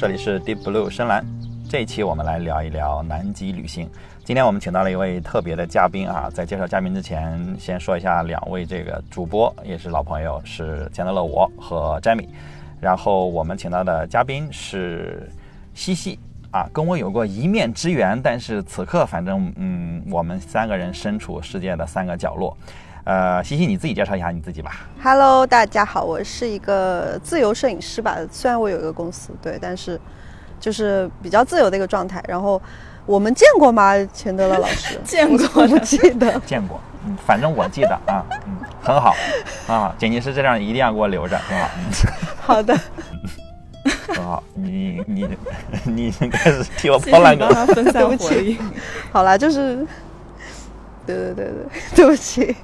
这里是 Deep Blue 深蓝。这一期我们来聊一聊南极旅行。今天我们请到了一位特别的嘉宾啊，在介绍嘉宾之前，先说一下两位这个主播也是老朋友，是钱德勒我和 Jamie。然后我们请到的嘉宾是西西啊，跟我有过一面之缘，但是此刻反正嗯，我们三个人身处世界的三个角落。呃，西西你自己介绍一下你自己吧。Hello，大家好，我是一个自由摄影师吧。虽然我有一个公司，对，但是就是比较自由的一个状态。然后我们见过吗？钱德勒老师 见过我不记得。见过，嗯，反正我记得啊，嗯，很好，啊，剪辑师这样一定要给我留着，很好，好的，嗯很好。你你你已经开始替我抛烂梗了。分散对不起火力。好啦，就是，对对对对，对不起。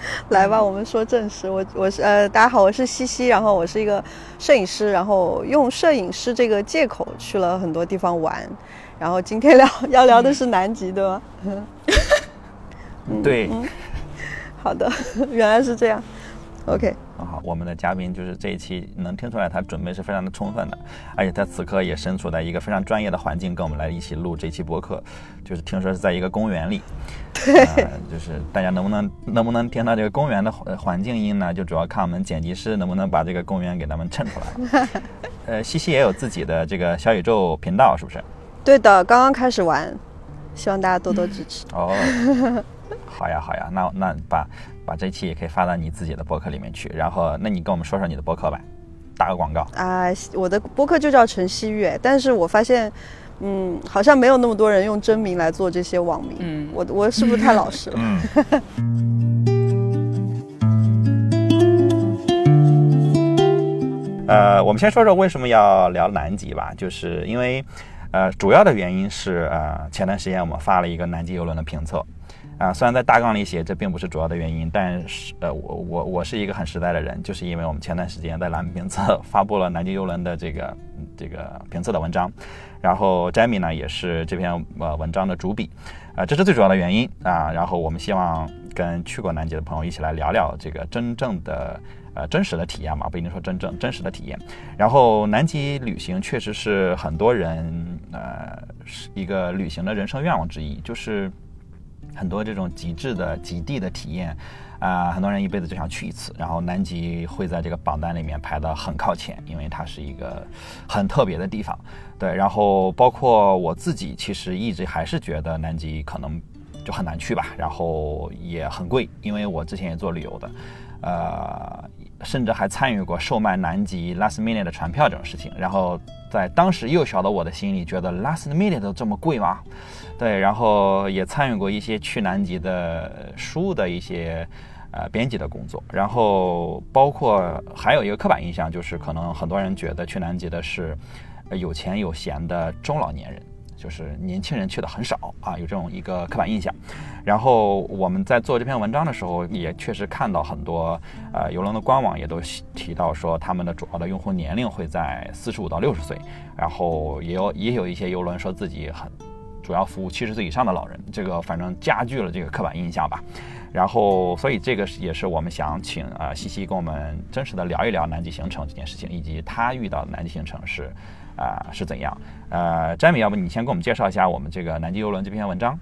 来吧，我们说正事。我我是呃，大家好，我是西西，然后我是一个摄影师，然后用摄影师这个借口去了很多地方玩，然后今天聊要聊的是南极，对吗？对，嗯好的，原来是这样。OK，很好。我们的嘉宾就是这一期能听出来，他准备是非常的充分的，而且他此刻也身处在一个非常专业的环境，跟我们来一起录这期播客。就是听说是在一个公园里，对、就是大家能不能能不能听到这个公园的环环境音呢？就主要看我们剪辑师能不能把这个公园给咱们衬出来。呃，西西也有自己的这个小宇宙频道，是不是？对的，刚刚开始玩，希望大家多多支持。哦，好呀好呀，那那把把这期也可以发到你自己的博客里面去。然后，那你跟我们说说你的博客吧，打个广告。啊、我的博客就叫晨曦月，但是我发现，嗯，好像没有那么多人用真名来做这些网名。嗯我我是不是太老实了？嗯。呃，我们先说说为什么要聊南极吧，就是因为，呃，主要的原因是，呃，前段时间我们发了一个南极游轮的评测，啊、虽然在大纲里写这并不是主要的原因，但是，呃，我我我是一个很实在的人，就是因为我们前段时间在蓝评测 发布了南极游轮的这个这个评测的文章，然后 Jamie 呢也是这篇呃文章的主笔，啊、这是最主要的原因啊。然后我们希望跟去过南极的朋友一起来聊聊这个真正的呃真实的体验嘛，不一定说真正真实的体验。然后南极旅行确实是很多人呃是一个旅行的人生愿望之一，就是很多这种极致的极地的体验。啊、很多人一辈子就想去一次，然后南极会在这个榜单里面排得很靠前，因为它是一个很特别的地方。对，然后包括我自己，其实一直还是觉得南极可能就很难去吧，然后也很贵，因为我之前也做旅游的，呃，甚至还参与过售卖南极 last minute 的船票这种事情。然后在当时幼小的我的心里，觉得 last minute 都这么贵吗？对，然后也参与过一些去南极的书的一些呃编辑的工作，然后包括还有一个刻板印象，就是可能很多人觉得去南极的是有钱有闲的中老年人。就是年轻人去的很少啊，有这种一个刻板印象。然后我们在做这篇文章的时候，也确实看到很多呃邮轮的官网也都提到说，他们的主要的用户年龄会在四十五到六十岁，然后也有也有一些邮轮说自己很主要服务七十岁以上的老人，这个反正加剧了这个刻板印象吧。然后，所以这个也是我们想请呃西西跟我们真实的聊一聊南极行程这件事情，以及他遇到的南极行程是啊、是怎样。呃，詹米，要不你先给我们介绍一下我们这个南极游轮这篇文章？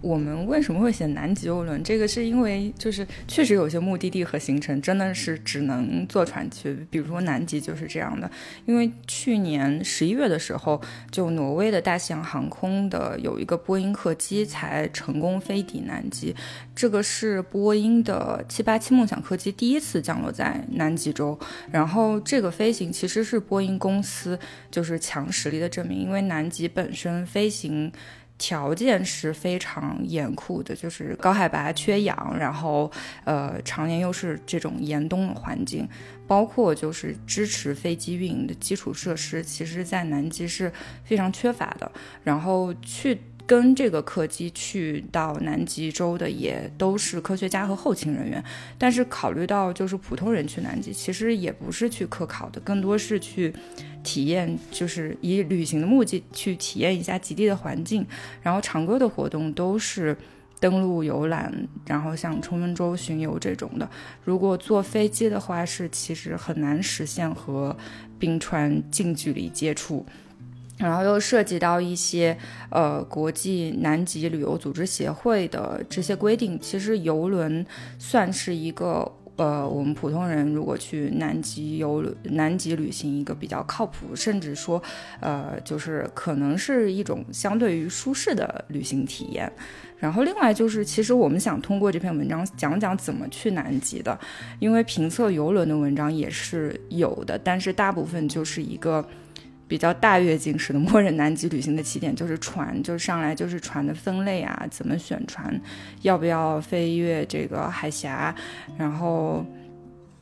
我们为什么会写南极游轮？这个是因为就是确实有些目的地和行程真的是只能坐船去，比如说南极就是这样的。因为去年十一月的时候，就挪威的大西洋航空的有一个波音客机才成功飞抵南极，这个是波音的七八七梦想客机第一次降落在南极洲。然后这个飞行其实是波音公司就是强实力的证明，因为南极本身飞行。条件是非常严酷的，就是高海拔、缺氧，然后呃，常年又是这种严冬的环境，包括就是支持飞机运营的基础设施，其实在南极是非常缺乏的。然后去跟这个客机去到南极洲的也都是科学家和后勤人员，但是考虑到就是普通人去南极，其实也不是去科考的，更多是去体验，就是以旅行的目的去体验一下极地的环境。然后常规的活动都是登陆游览，然后像冲锋舟巡游这种的。如果坐飞机的话，是其实很难实现和冰川近距离接触。然后又涉及到一些呃国际南极旅游组织协会的这些规定，其实游轮算是一个呃我们普通人如果去南极游南极旅行一个比较靠谱，甚至说呃就是可能是一种相对于舒适的旅行体验。然后另外就是，其实我们想通过这篇文章讲讲怎么去南极的，因为评测游轮的文章也是有的，但是大部分就是一个。比较大跃进式的默认南极旅行的起点就是船，就是上来就是船的分类啊，怎么选船，要不要飞越这个海峡，然后，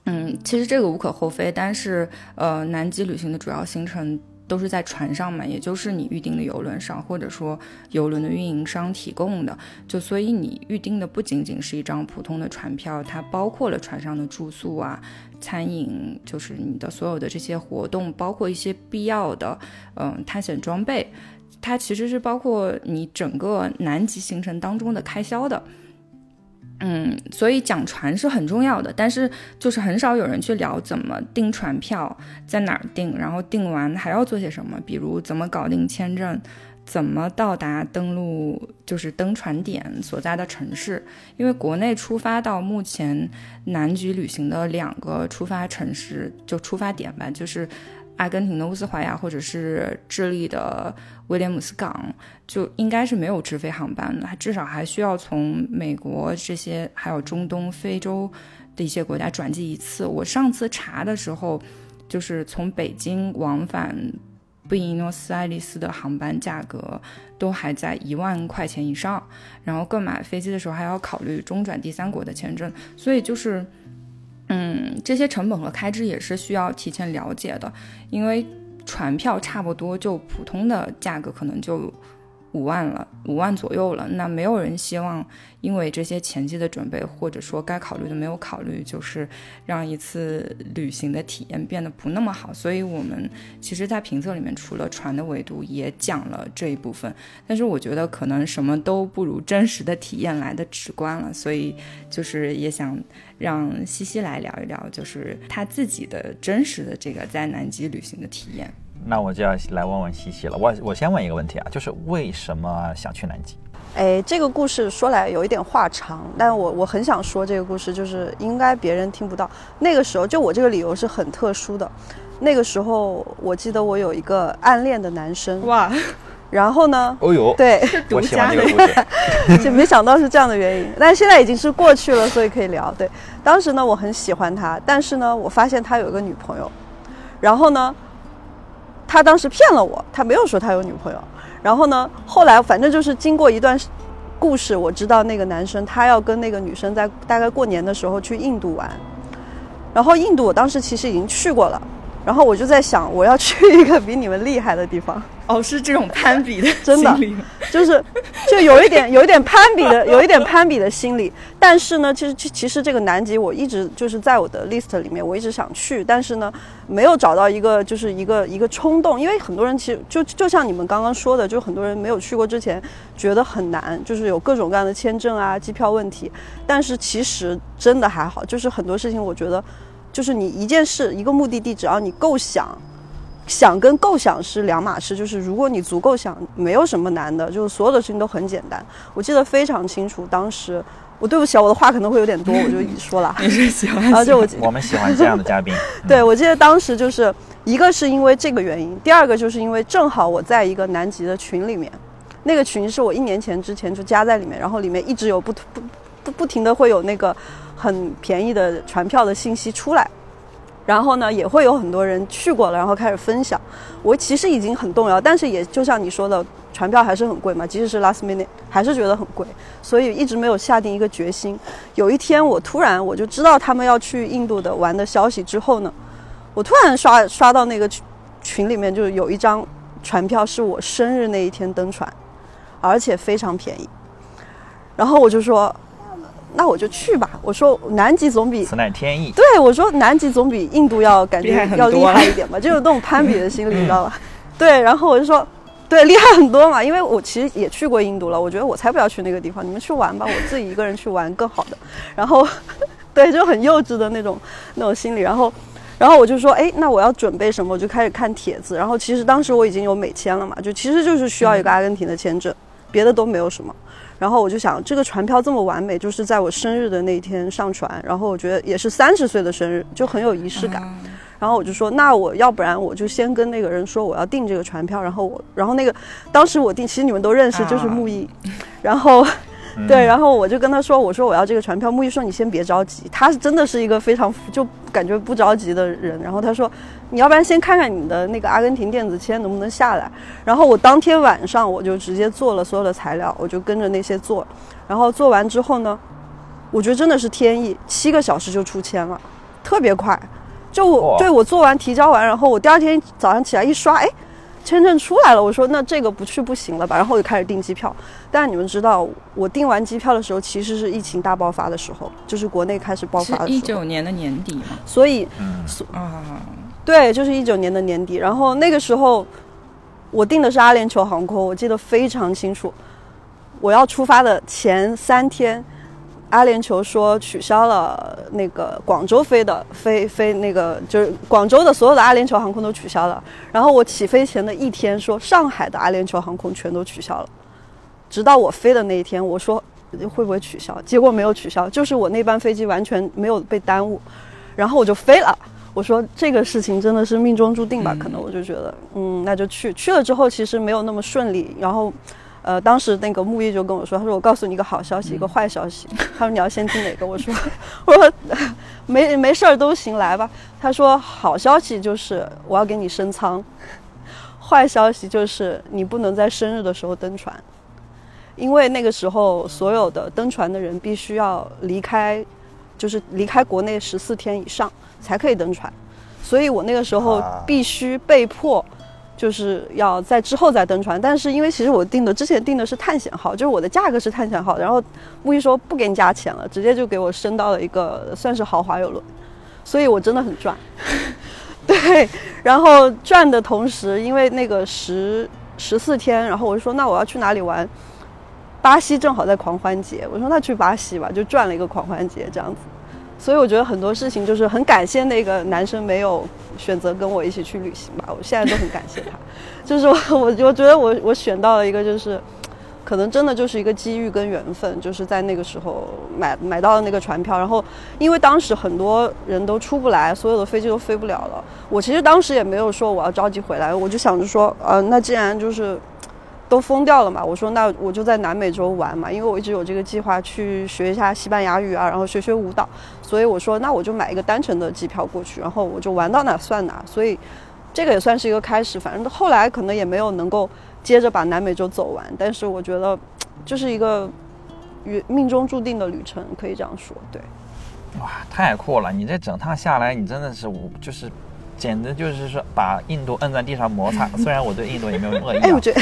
嗯，其实这个无可厚非，但是呃，南极旅行的主要行程。都是在船上嘛，也就是你预定的游轮上，或者说游轮的运营商提供的。就所以你预定的不仅仅是一张普通的船票，它包括了船上的住宿啊、餐饮，就是你的所有的这些活动，包括一些必要的嗯探险装备，它其实是包括你整个南极行程当中的开销的。嗯，所以讲船是很重要的，但是就是很少有人去聊怎么订船票，在哪儿订，然后订完还要做些什么，比如怎么搞定签证，怎么到达登陆就是登船点所在的城市。因为国内出发到目前南极旅行的两个出发城市就出发点吧，就是。阿根廷的乌斯怀亚，或者是智利的威廉姆斯港，就应该是没有直飞航班的，它至少还需要从美国这些，还有中东、非洲的一些国家转机一次。我上次查的时候，就是从北京往返布宜诺斯艾利斯的航班价格都还在一万块钱以上，然后购买飞机的时候还要考虑中转第三国的签证，所以就是。嗯，这些成本和开支也是需要提前了解的，因为船票差不多就普通的价格可能就。五万了，五万左右了。那没有人希望因为这些前期的准备，或者说该考虑的没有考虑，就是让一次旅行的体验变得不那么好。所以，我们其实，在评测里面，除了船的维度，也讲了这一部分。但是，我觉得可能什么都不如真实的体验来的直观了。所以，就是也想让西西来聊一聊，就是他自己的真实的这个在南极旅行的体验。那我就要来问问西西了。我我先问一个问题啊，就是为什么想去南极？哎，这个故事说来有一点话长，但我我很想说这个故事，就是应该别人听不到。那个时候，就我这个理由是很特殊的。那个时候，我记得我有一个暗恋的男生哇，然后呢？哦呦，对，我喜欢这个故事，就没想到是这样的原因。但是现在已经是过去了，所以可以聊。对，当时呢，我很喜欢他，但是呢，我发现他有一个女朋友，然后呢？他当时骗了我，他没有说他有女朋友。然后呢，后来反正就是经过一段故事，我知道那个男生他要跟那个女生在大概过年的时候去印度玩。然后印度我当时其实已经去过了，然后我就在想，我要去一个比你们厉害的地方。哦，是这种攀比的 真的，就是就有一点有一点攀比的，有一点攀比的心理。但是呢，其实其其实这个南极我一直就是在我的 list 里面，我一直想去，但是呢，没有找到一个就是一个一个冲动。因为很多人其实就就像你们刚刚说的，就很多人没有去过之前觉得很难，就是有各种各样的签证啊、机票问题。但是其实真的还好，就是很多事情我觉得，就是你一件事一个目的地，只要你够想。想跟构想是两码事，就是如果你足够想，没有什么难的，就是所有的事情都很简单。我记得非常清楚，当时我对不起啊，我的话可能会有点多，我就说了。你是喜欢？啊，就我我们喜欢这样的嘉宾。对，我记得当时就是一个是因为这个原因，第二个就是因为正好我在一个南极的群里面，那个群是我一年前之前就加在里面，然后里面一直有不不不不停的会有那个很便宜的船票的信息出来。然后呢，也会有很多人去过了，然后开始分享。我其实已经很动摇，但是也就像你说的，船票还是很贵嘛，即使是 last minute，还是觉得很贵，所以一直没有下定一个决心。有一天，我突然我就知道他们要去印度的玩的消息之后呢，我突然刷刷到那个群里面，就是有一张船票是我生日那一天登船，而且非常便宜。然后我就说。那我就去吧。我说南极总比此乃天意。对，我说南极总比印度要感觉要厉害一点吧，就有那种攀比的心理，你知道吧？对，然后我就说对，厉害很多嘛。因为我其实也去过印度了，我觉得我才不要去那个地方，你们去玩吧，我自己一个人去玩更好的。然后，对，就很幼稚的那种那种心理。然后，然后我就说，哎，那我要准备什么？我就开始看帖子。然后其实当时我已经有美签了嘛，就其实就是需要一个阿根廷的签证，别的都没有什么。然后我就想，这个船票这么完美，就是在我生日的那天上船。然后我觉得也是三十岁的生日，就很有仪式感。然后我就说，那我要不然我就先跟那个人说我要订这个船票。然后我，然后那个当时我订，其实你们都认识，就是木易。然后。对，然后我就跟他说：“我说我要这个船票。”木易说：“你先别着急。”他是真的是一个非常就感觉不着急的人。然后他说：“你要不然先看看你的那个阿根廷电子签能不能下来。”然后我当天晚上我就直接做了所有的材料，我就跟着那些做。然后做完之后呢，我觉得真的是天意，七个小时就出签了，特别快。就我对我做完提交完，然后我第二天早上起来一刷，哎。签证出来了，我说那这个不去不行了吧，然后我就开始订机票。但是你们知道，我订完机票的时候，其实是疫情大爆发的时候，就是国内开始爆发的时候。一九年的年底嘛。所以，嗯啊，对，就是一九年的年底。然后那个时候，我订的是阿联酋航空，我记得非常清楚。我要出发的前三天。阿联酋说取消了那个广州飞的飞飞那个就是广州的所有的阿联酋航空都取消了，然后我起飞前的一天说上海的阿联酋航空全都取消了，直到我飞的那一天我说会不会取消，结果没有取消，就是我那班飞机完全没有被耽误，然后我就飞了。我说这个事情真的是命中注定吧？可能我就觉得嗯那就去去了之后其实没有那么顺利，然后。呃，当时那个木易就跟我说：“他说我告诉你一个好消息，一个坏消息。他说你要先听哪个？我说 我说没没事儿都行，来吧。他说好消息就是我要给你升舱，坏消息就是你不能在生日的时候登船，因为那个时候所有的登船的人必须要离开，就是离开国内十四天以上才可以登船，所以我那个时候必须被迫。”就是要在之后再登船，但是因为其实我订的之前订的是探险号，就是我的价格是探险号，然后木易说不给你加钱了，直接就给我升到了一个算是豪华游轮，所以我真的很赚。对，然后赚的同时，因为那个十十四天，然后我就说那我要去哪里玩？巴西正好在狂欢节，我说那去巴西吧，就赚了一个狂欢节这样子。所以我觉得很多事情就是很感谢那个男生没有选择跟我一起去旅行吧，我现在都很感谢他。就是我我我觉得我我选到了一个就是，可能真的就是一个机遇跟缘分，就是在那个时候买 买到了那个船票。然后因为当时很多人都出不来，所有的飞机都飞不了了。我其实当时也没有说我要着急回来，我就想着说，呃，那既然就是。都疯掉了嘛？我说那我就在南美洲玩嘛，因为我一直有这个计划去学一下西班牙语啊，然后学学舞蹈，所以我说那我就买一个单程的机票过去，然后我就玩到哪算哪。所以这个也算是一个开始，反正后来可能也没有能够接着把南美洲走完，但是我觉得就是一个与命中注定的旅程，可以这样说。对，哇，太酷了！你这整趟下来，你真的是我就是。简直就是说把印度摁在地上摩擦。虽然我对印度也没有恶意啊，就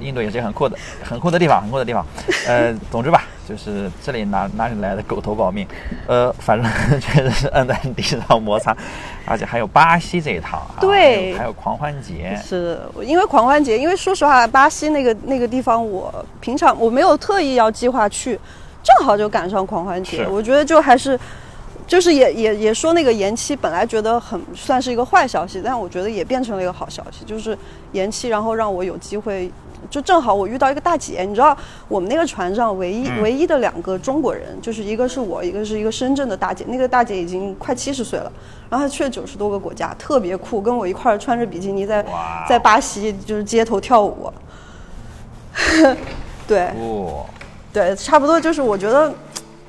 印度也是很酷的、很酷的地方，很酷的地方。呃，总之吧，就是这里哪哪里来的狗头保命？呃，反正 确实是摁在地上摩擦，而且还有巴西这一趟，对，还有狂欢节。是因为狂欢节，因为说实话，巴西那个那个地方，我平常我没有特意要计划去，正好就赶上狂欢节，我觉得就还是。就是也也也说那个延期，本来觉得很算是一个坏消息，但我觉得也变成了一个好消息，就是延期，然后让我有机会，就正好我遇到一个大姐，你知道我们那个船上唯一唯一的两个中国人，就是一个是我，一个是一个深圳的大姐，那个大姐已经快七十岁了，然后她去了九十多个国家，特别酷，跟我一块儿穿着比基尼在在巴西就是街头跳舞，对，对，差不多就是我觉得。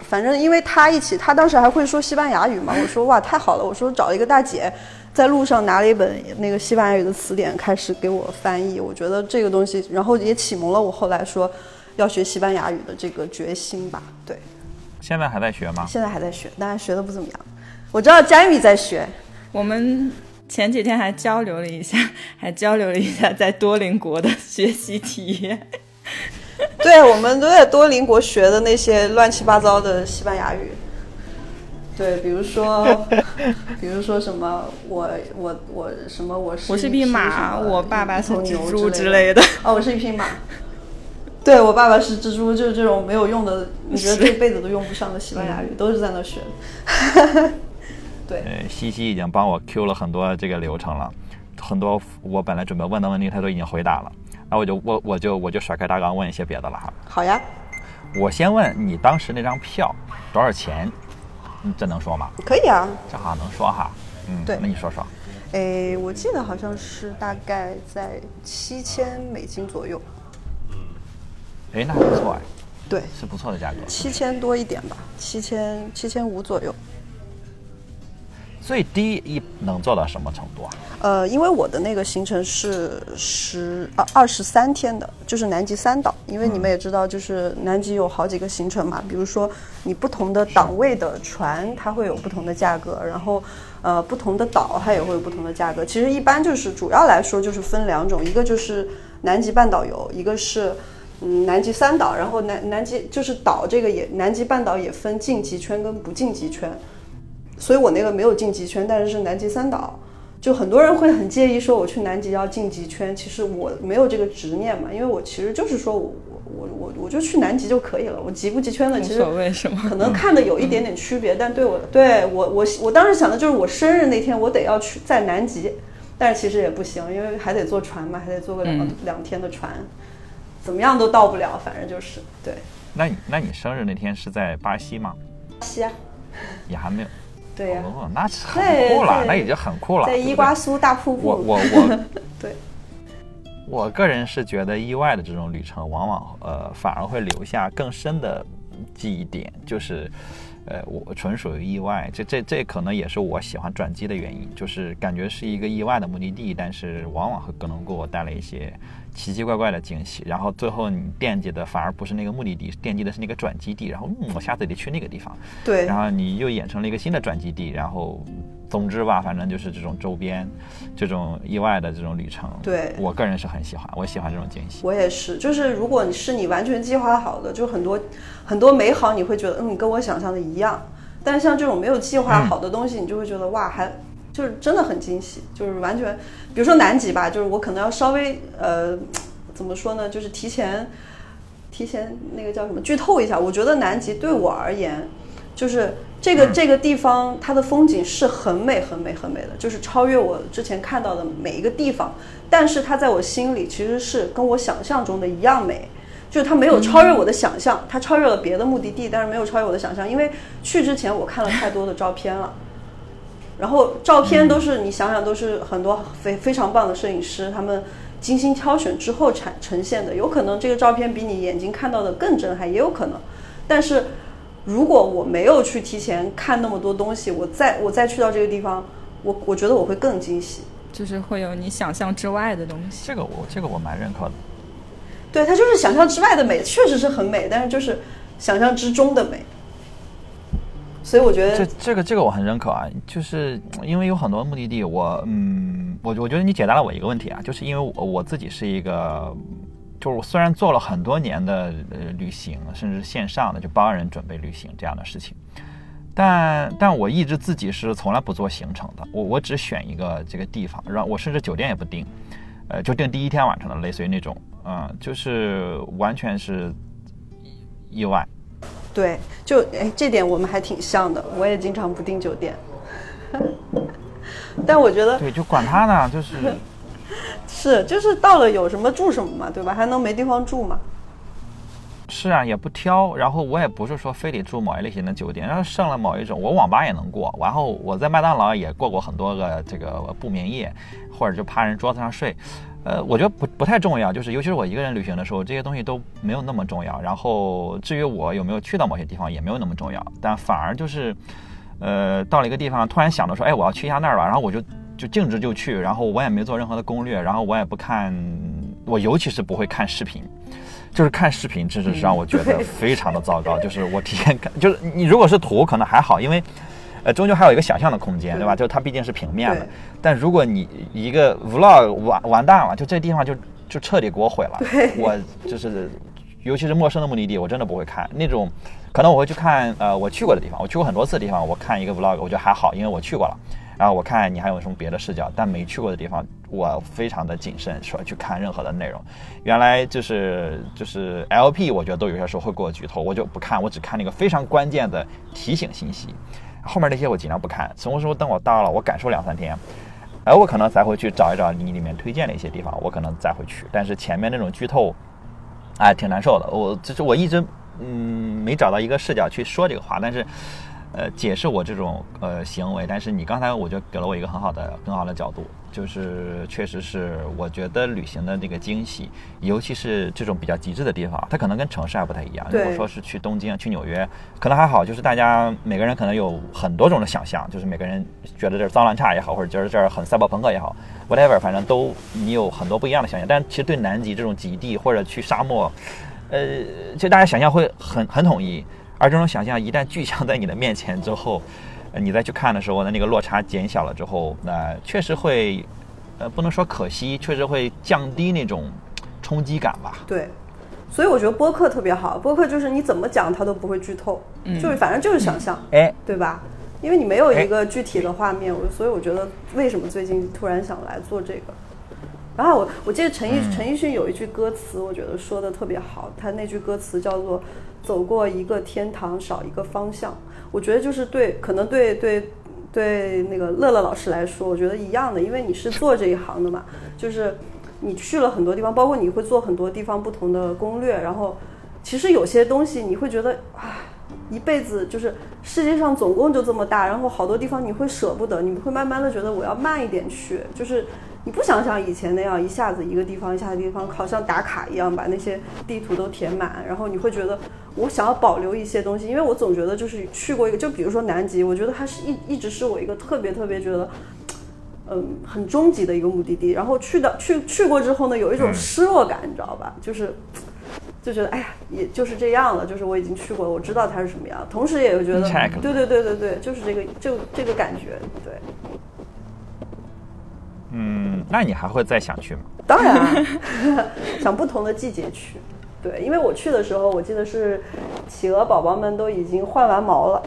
反正因为他一起，他当时还会说西班牙语嘛。我说哇，太好了！我说找一个大姐，在路上拿了一本那个西班牙语的词典，开始给我翻译。我觉得这个东西，然后也启蒙了我后来说要学西班牙语的这个决心吧。对，现在还在学吗？现在还在学，但是学的不怎么样。我知道佳玉在学，我们前几天还交流了一下，还交流了一下在多邻国的学习体验。对，我们都在多邻国学的那些乱七八糟的西班牙语。对，比如说，比如说什么，我我我什么，我是我是匹马，我爸爸是蜘蛛之类的。哦，我是一匹马。对我爸爸是蜘蛛，就是这种没有用的，你觉得这辈子都用不上的西班牙语，都是在那学的。对，西西已经帮我 Q 了很多这个流程了，很多我本来准备问的问题，他都已经回答了。那我就我我就我就甩开大纲问一些别的了哈。好呀。我先问你当时那张票多少钱？这能说吗？可以啊，这好像能说哈。嗯，对，那你说说。诶，我记得好像是大概在七千美金左右。嗯哎，那还不错哎。对，是不错的价格。七千多一点吧，七千七千五左右。最低一能做到什么程度啊？呃，因为我的那个行程是十二二十三天的，就是南极三岛。因为你们也知道，就是南极有好几个行程嘛。比如说，你不同的档位的船，它会有不同的价格。然后，呃，不同的岛它也会有不同的价格。其实一般就是主要来说就是分两种，一个就是南极半岛游，一个是嗯南极三岛。然后南南极就是岛这个也南极半岛也分晋级圈跟不晋级圈。所以我那个没有晋级圈，但是是南极三岛，就很多人会很介意说我去南极要晋级圈，其实我没有这个执念嘛，因为我其实就是说我我我我就去南极就可以了，我极不极圈的其实可能看的有一点点区别，但对我对我我我当时想的就是我生日那天我得要去在南极，但是其实也不行，因为还得坐船嘛，还得坐个两两天的船，怎么样都到不了，反正就是对。那你那你生日那天是在巴西吗？巴西啊，也还没有。对呀，那是很酷了，那已经很酷了。在伊瓜苏大瀑布。我我我，对，我个人是觉得意外的这种旅程，往往呃反而会留下更深的记忆点，就是，呃，我纯属于意外。这这这可能也是我喜欢转机的原因，就是感觉是一个意外的目的地，但是往往会可能给我带来一些。奇奇怪怪的惊喜，然后最后你惦记的反而不是那个目的地，惦记的是那个转基地。然后，嗯，我下次得去那个地方。对。然后你又演成了一个新的转基地。然后，总之吧，反正就是这种周边，这种意外的这种旅程。对。我个人是很喜欢，我喜欢这种惊喜。我也是，就是如果你是你完全计划好的，就很多很多美好，你会觉得嗯，跟我想象的一样。但是像这种没有计划好的东西，你就会觉得哇，还。就是真的很惊喜，就是完全，比如说南极吧，就是我可能要稍微呃，怎么说呢，就是提前提前那个叫什么剧透一下。我觉得南极对我而言，就是这个这个地方它的风景是很美很美很美的，就是超越我之前看到的每一个地方。但是它在我心里其实是跟我想象中的一样美，就是它没有超越我的想象，它超越了别的目的地，但是没有超越我的想象，因为去之前我看了太多的照片了。然后照片都是你想想都是很多非非常棒的摄影师他们精心挑选之后产呈现的，有可能这个照片比你眼睛看到的更震撼，也有可能。但是如果我没有去提前看那么多东西，我再我再去到这个地方，我我觉得我会更惊喜，就是会有你想象之外的东西。这个我这个我蛮认可的。对，它就是想象之外的美，确实是很美，但是就是想象之中的美。所以我觉得这这个这个我很认可啊，就是因为有很多目的地，我嗯，我我觉得你解答了我一个问题啊，就是因为我我自己是一个，就是我虽然做了很多年的呃旅行，甚至线上的就帮人准备旅行这样的事情，但但我一直自己是从来不做行程的，我我只选一个这个地方，然后我甚至酒店也不订，呃，就订第一天晚上的，类似于那种，嗯，就是完全是意外。对，就哎，这点我们还挺像的。我也经常不订酒店，但我觉得对，就管他呢，就是是就是到了有什么住什么嘛，对吧？还能没地方住嘛？是啊，也不挑。然后我也不是说非得住某一类型的酒店，然后剩了某一种，我网吧也能过。然后我在麦当劳也过过很多个这个不眠夜，或者就趴人桌子上睡。呃，我觉得不不太重要，就是尤其是我一个人旅行的时候，这些东西都没有那么重要。然后至于我有没有去到某些地方，也没有那么重要。但反而就是，呃，到了一个地方，突然想到说，哎，我要去一下那儿吧，然后我就就径直就去，然后我也没做任何的攻略，然后我也不看，我尤其是不会看视频，就是看视频，真是让我觉得非常的糟糕。就是我提前看，就是你如果是图可能还好，因为。呃，终究还有一个想象的空间，对吧？就它毕竟是平面的。但如果你一个 vlog 完完蛋了，就这地方就就彻底给我毁了。我就是尤其是陌生的目的地，我真的不会看那种。可能我会去看呃我去过的地方，我去过很多次的地方，我看一个 vlog，我觉得还好，因为我去过了。然后我看你还有什么别的视角，但没去过的地方，我非常的谨慎说去看任何的内容。原来就是就是 LP，我觉得都有些时候会给我剧透，我就不看，我只看那个非常关键的提醒信息，后面那些我尽量不看。什么时候等我到了，我感受两三天，哎，我可能才会去找一找你里面推荐的一些地方，我可能再会去。但是前面那种剧透，哎，挺难受的。我就是我一直嗯没找到一个视角去说这个话，但是。呃，解释我这种呃行为，但是你刚才我就给了我一个很好的、很好的角度，就是确实是我觉得旅行的那个惊喜，尤其是这种比较极致的地方，它可能跟城市还不太一样。如果说是去东京、去纽约，可能还好，就是大家每个人可能有很多种的想象，就是每个人觉得这儿脏乱差也好，或者觉得这儿很赛博朋克也好，whatever，反正都你有很多不一样的想象。但其实对南极这种极地或者去沙漠，呃，其实大家想象会很很统一。而这种想象一旦具象在你的面前之后，你再去看的时候呢，那个落差减小了之后，那确实会，呃，不能说可惜，确实会降低那种冲击感吧。对，所以我觉得播客特别好，播客就是你怎么讲它都不会剧透，就是反正就是想象，哎，对吧？因为你没有一个具体的画面，我所以我觉得为什么最近突然想来做这个。然后我我记得陈奕陈奕迅有一句歌词，我觉得说的特别好，他那句歌词叫做。走过一个天堂，少一个方向。我觉得就是对，可能对对对那个乐乐老师来说，我觉得一样的，因为你是做这一行的嘛，就是你去了很多地方，包括你会做很多地方不同的攻略。然后，其实有些东西你会觉得啊，一辈子就是世界上总共就这么大，然后好多地方你会舍不得，你会慢慢的觉得我要慢一点去，就是。你不想像以前那样一下子一个地方一下子地方，好像打卡一样把那些地图都填满，然后你会觉得我想要保留一些东西，因为我总觉得就是去过一个，就比如说南极，我觉得它是一一直是我一个特别特别觉得，嗯，很终极的一个目的地。然后去到去去过之后呢，有一种失落感，你知道吧？就是就觉得哎呀，也就是这样了，就是我已经去过了，我知道它是什么样，同时也有觉得，对对对对对，就是这个就这个感觉，对。嗯，那你还会再想去吗？当然，想不同的季节去。对，因为我去的时候，我记得是企鹅宝宝们都已经换完毛了。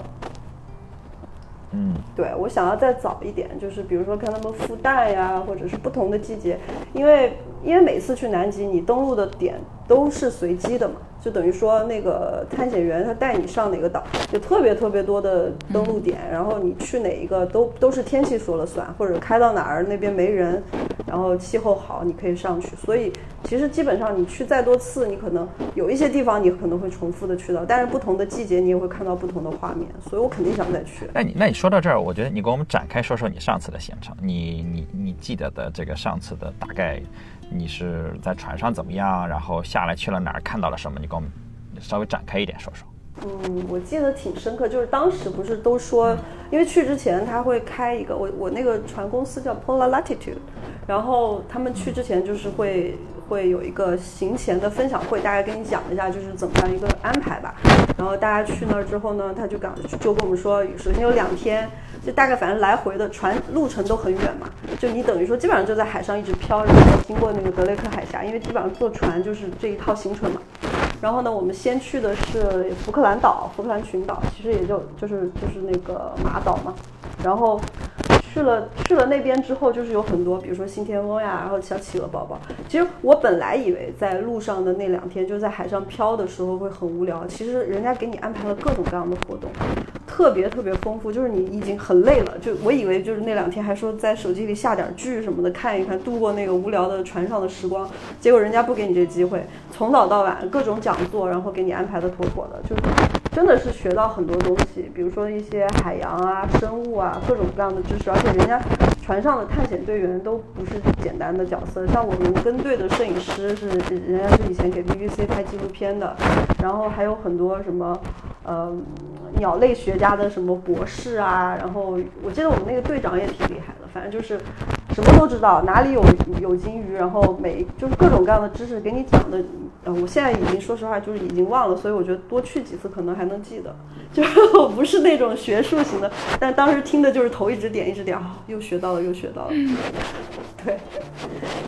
嗯，对我想要再早一点，就是比如说看他们孵蛋呀，或者是不同的季节，因为因为每次去南极，你登陆的点都是随机的嘛。就等于说，那个探险员他带你上哪个岛，有特别特别多的登陆点，然后你去哪一个都都是天气说了算，或者开到哪儿那边没人，然后气候好，你可以上去。所以其实基本上你去再多次，你可能有一些地方你可能会重复的去到，但是不同的季节你也会看到不同的画面，所以我肯定想再去。那你那你说到这儿，我觉得你给我们展开说说你上次的行程，你你你记得的这个上次的大概。你是在船上怎么样？然后下来去了哪儿？看到了什么？你给我们稍微展开一点说说。嗯，我记得挺深刻，就是当时不是都说，因为去之前他会开一个，我我那个船公司叫 Polar Latitude，然后他们去之前就是会会有一个行前的分享会，大概跟你讲一下就是怎么样一个安排吧。然后大家去那儿之后呢，他就讲就跟我们说，首先有两天。就大概反正来回的船路程都很远嘛，就你等于说基本上就在海上一直飘，然后经过那个德雷克海峡，因为基本上坐船就是这一套行程嘛。然后呢，我们先去的是福克兰岛、福克兰群岛，其实也就就是就是那个马岛嘛。然后去了去了那边之后，就是有很多，比如说信天翁呀，然后小企鹅宝宝。其实我本来以为在路上的那两天，就在海上漂的时候会很无聊，其实人家给你安排了各种各样的活动。特别特别丰富，就是你已经很累了，就我以为就是那两天还说在手机里下点剧什么的看一看，度过那个无聊的船上的时光，结果人家不给你这机会，从早到晚各种讲座，然后给你安排的妥妥的，就是真的是学到很多东西，比如说一些海洋啊、生物啊各种各样的知识，而且人家船上的探险队员都不是简单的角色，像我们跟队的摄影师是人家是以前给 BBC 拍纪录片的，然后还有很多什么呃鸟类学。家的什么博士啊，然后我记得我们那个队长也挺厉害的，反正就是什么都知道，哪里有有金鱼，然后每就是各种各样的知识给你讲的，呃，我现在已经说实话就是已经忘了，所以我觉得多去几次可能还能记得。就是 我不是那种学术型的，但当时听的就是头一直点一直点，啊，又学到了又学到了，对，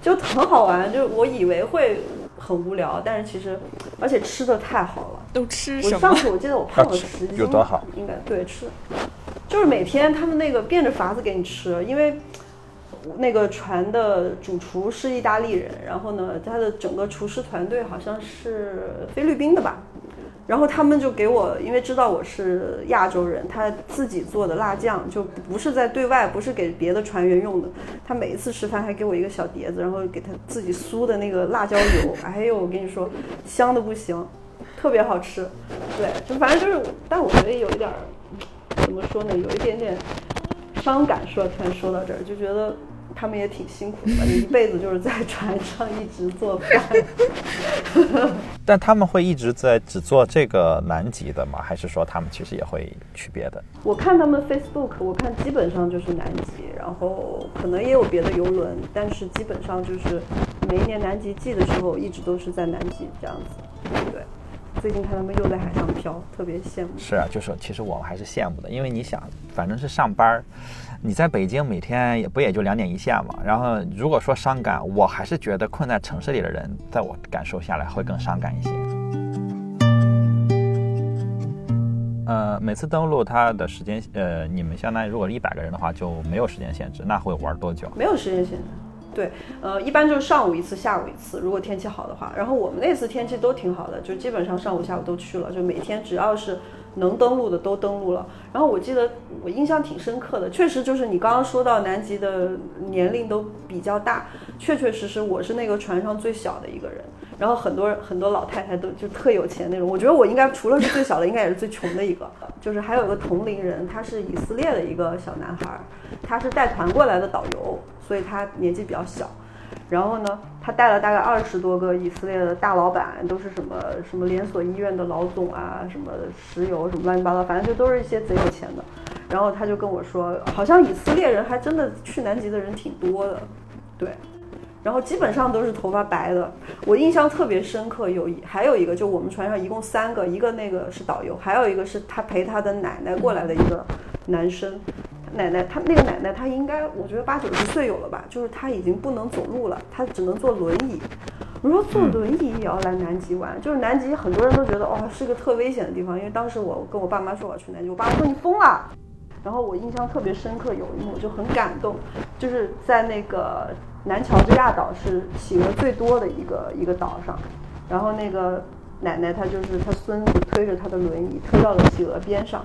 就很好玩。就我以为会很无聊，但是其实而且吃的太好了。都吃我什么上？次我记得我胖了十斤，有多好？应该对吃，就是每天他们那个变着法子给你吃，因为那个船的主厨是意大利人，然后呢，他的整个厨师团队好像是菲律宾的吧。然后他们就给我，因为知道我是亚洲人，他自己做的辣酱就不是在对外，不是给别的船员用的。他每一次吃饭还给我一个小碟子，然后给他自己酥的那个辣椒油，哎呦，我跟你说，香的不行，特别好吃。对，就反正就是，但我觉得有一点儿，怎么说呢，有一点点伤感。说突然说到这儿，就觉得他们也挺辛苦的，你一辈子就是在船上一直做饭。但他们会一直在只做这个南极的吗？还是说他们其实也会去别的？我看他们 Facebook，我看基本上就是南极，然后可能也有别的游轮，但是基本上就是每一年南极季的时候，一直都是在南极这样子。对，最近看他们又在海上漂，特别羡慕。是啊，就是其实我们还是羡慕的，因为你想，反正是上班儿，你在北京每天也不也就两点一线嘛。然后如果说伤感，我还是觉得困在城市里的人，在我感受下来会更伤感一些。呃，每次登录它的时间，呃，你们相当于如果一百个人的话就没有时间限制，那会玩多久？没有时间限制。对，呃，一般就是上午一次，下午一次，如果天气好的话。然后我们那次天气都挺好的，就基本上上午、下午都去了，就每天只要是能登陆的都登陆了。然后我记得我印象挺深刻的，确实就是你刚刚说到南极的年龄都比较大，确确实实我是那个船上最小的一个人。然后很多很多老太太都就特有钱那种，我觉得我应该除了是最小的，应该也是最穷的一个。就是还有一个同龄人，他是以色列的一个小男孩儿，他是带团过来的导游，所以他年纪比较小。然后呢，他带了大概二十多个以色列的大老板，都是什么什么连锁医院的老总啊，什么石油什么乱七八糟，反正就都是一些贼有钱的。然后他就跟我说，好像以色列人还真的去南极的人挺多的，对。然后基本上都是头发白的。我印象特别深刻，有一还有一个，就我们船上一共三个，一个那个是导游，还有一个是他陪他的奶奶过来的一个男生。奶奶，他那个奶奶，她应该我觉得八九十岁有了吧，就是她已经不能走路了，她只能坐轮椅。我说坐轮椅也要来南极玩，就是南极很多人都觉得哦是个特危险的地方，因为当时我跟我爸妈说我要去南极，我爸妈说你疯了。然后我印象特别深刻，有一幕就很感动，就是在那个南乔治亚岛是企鹅最多的一个一个岛上，然后那个奶奶她就是她孙子推着她的轮椅推到了企鹅边上，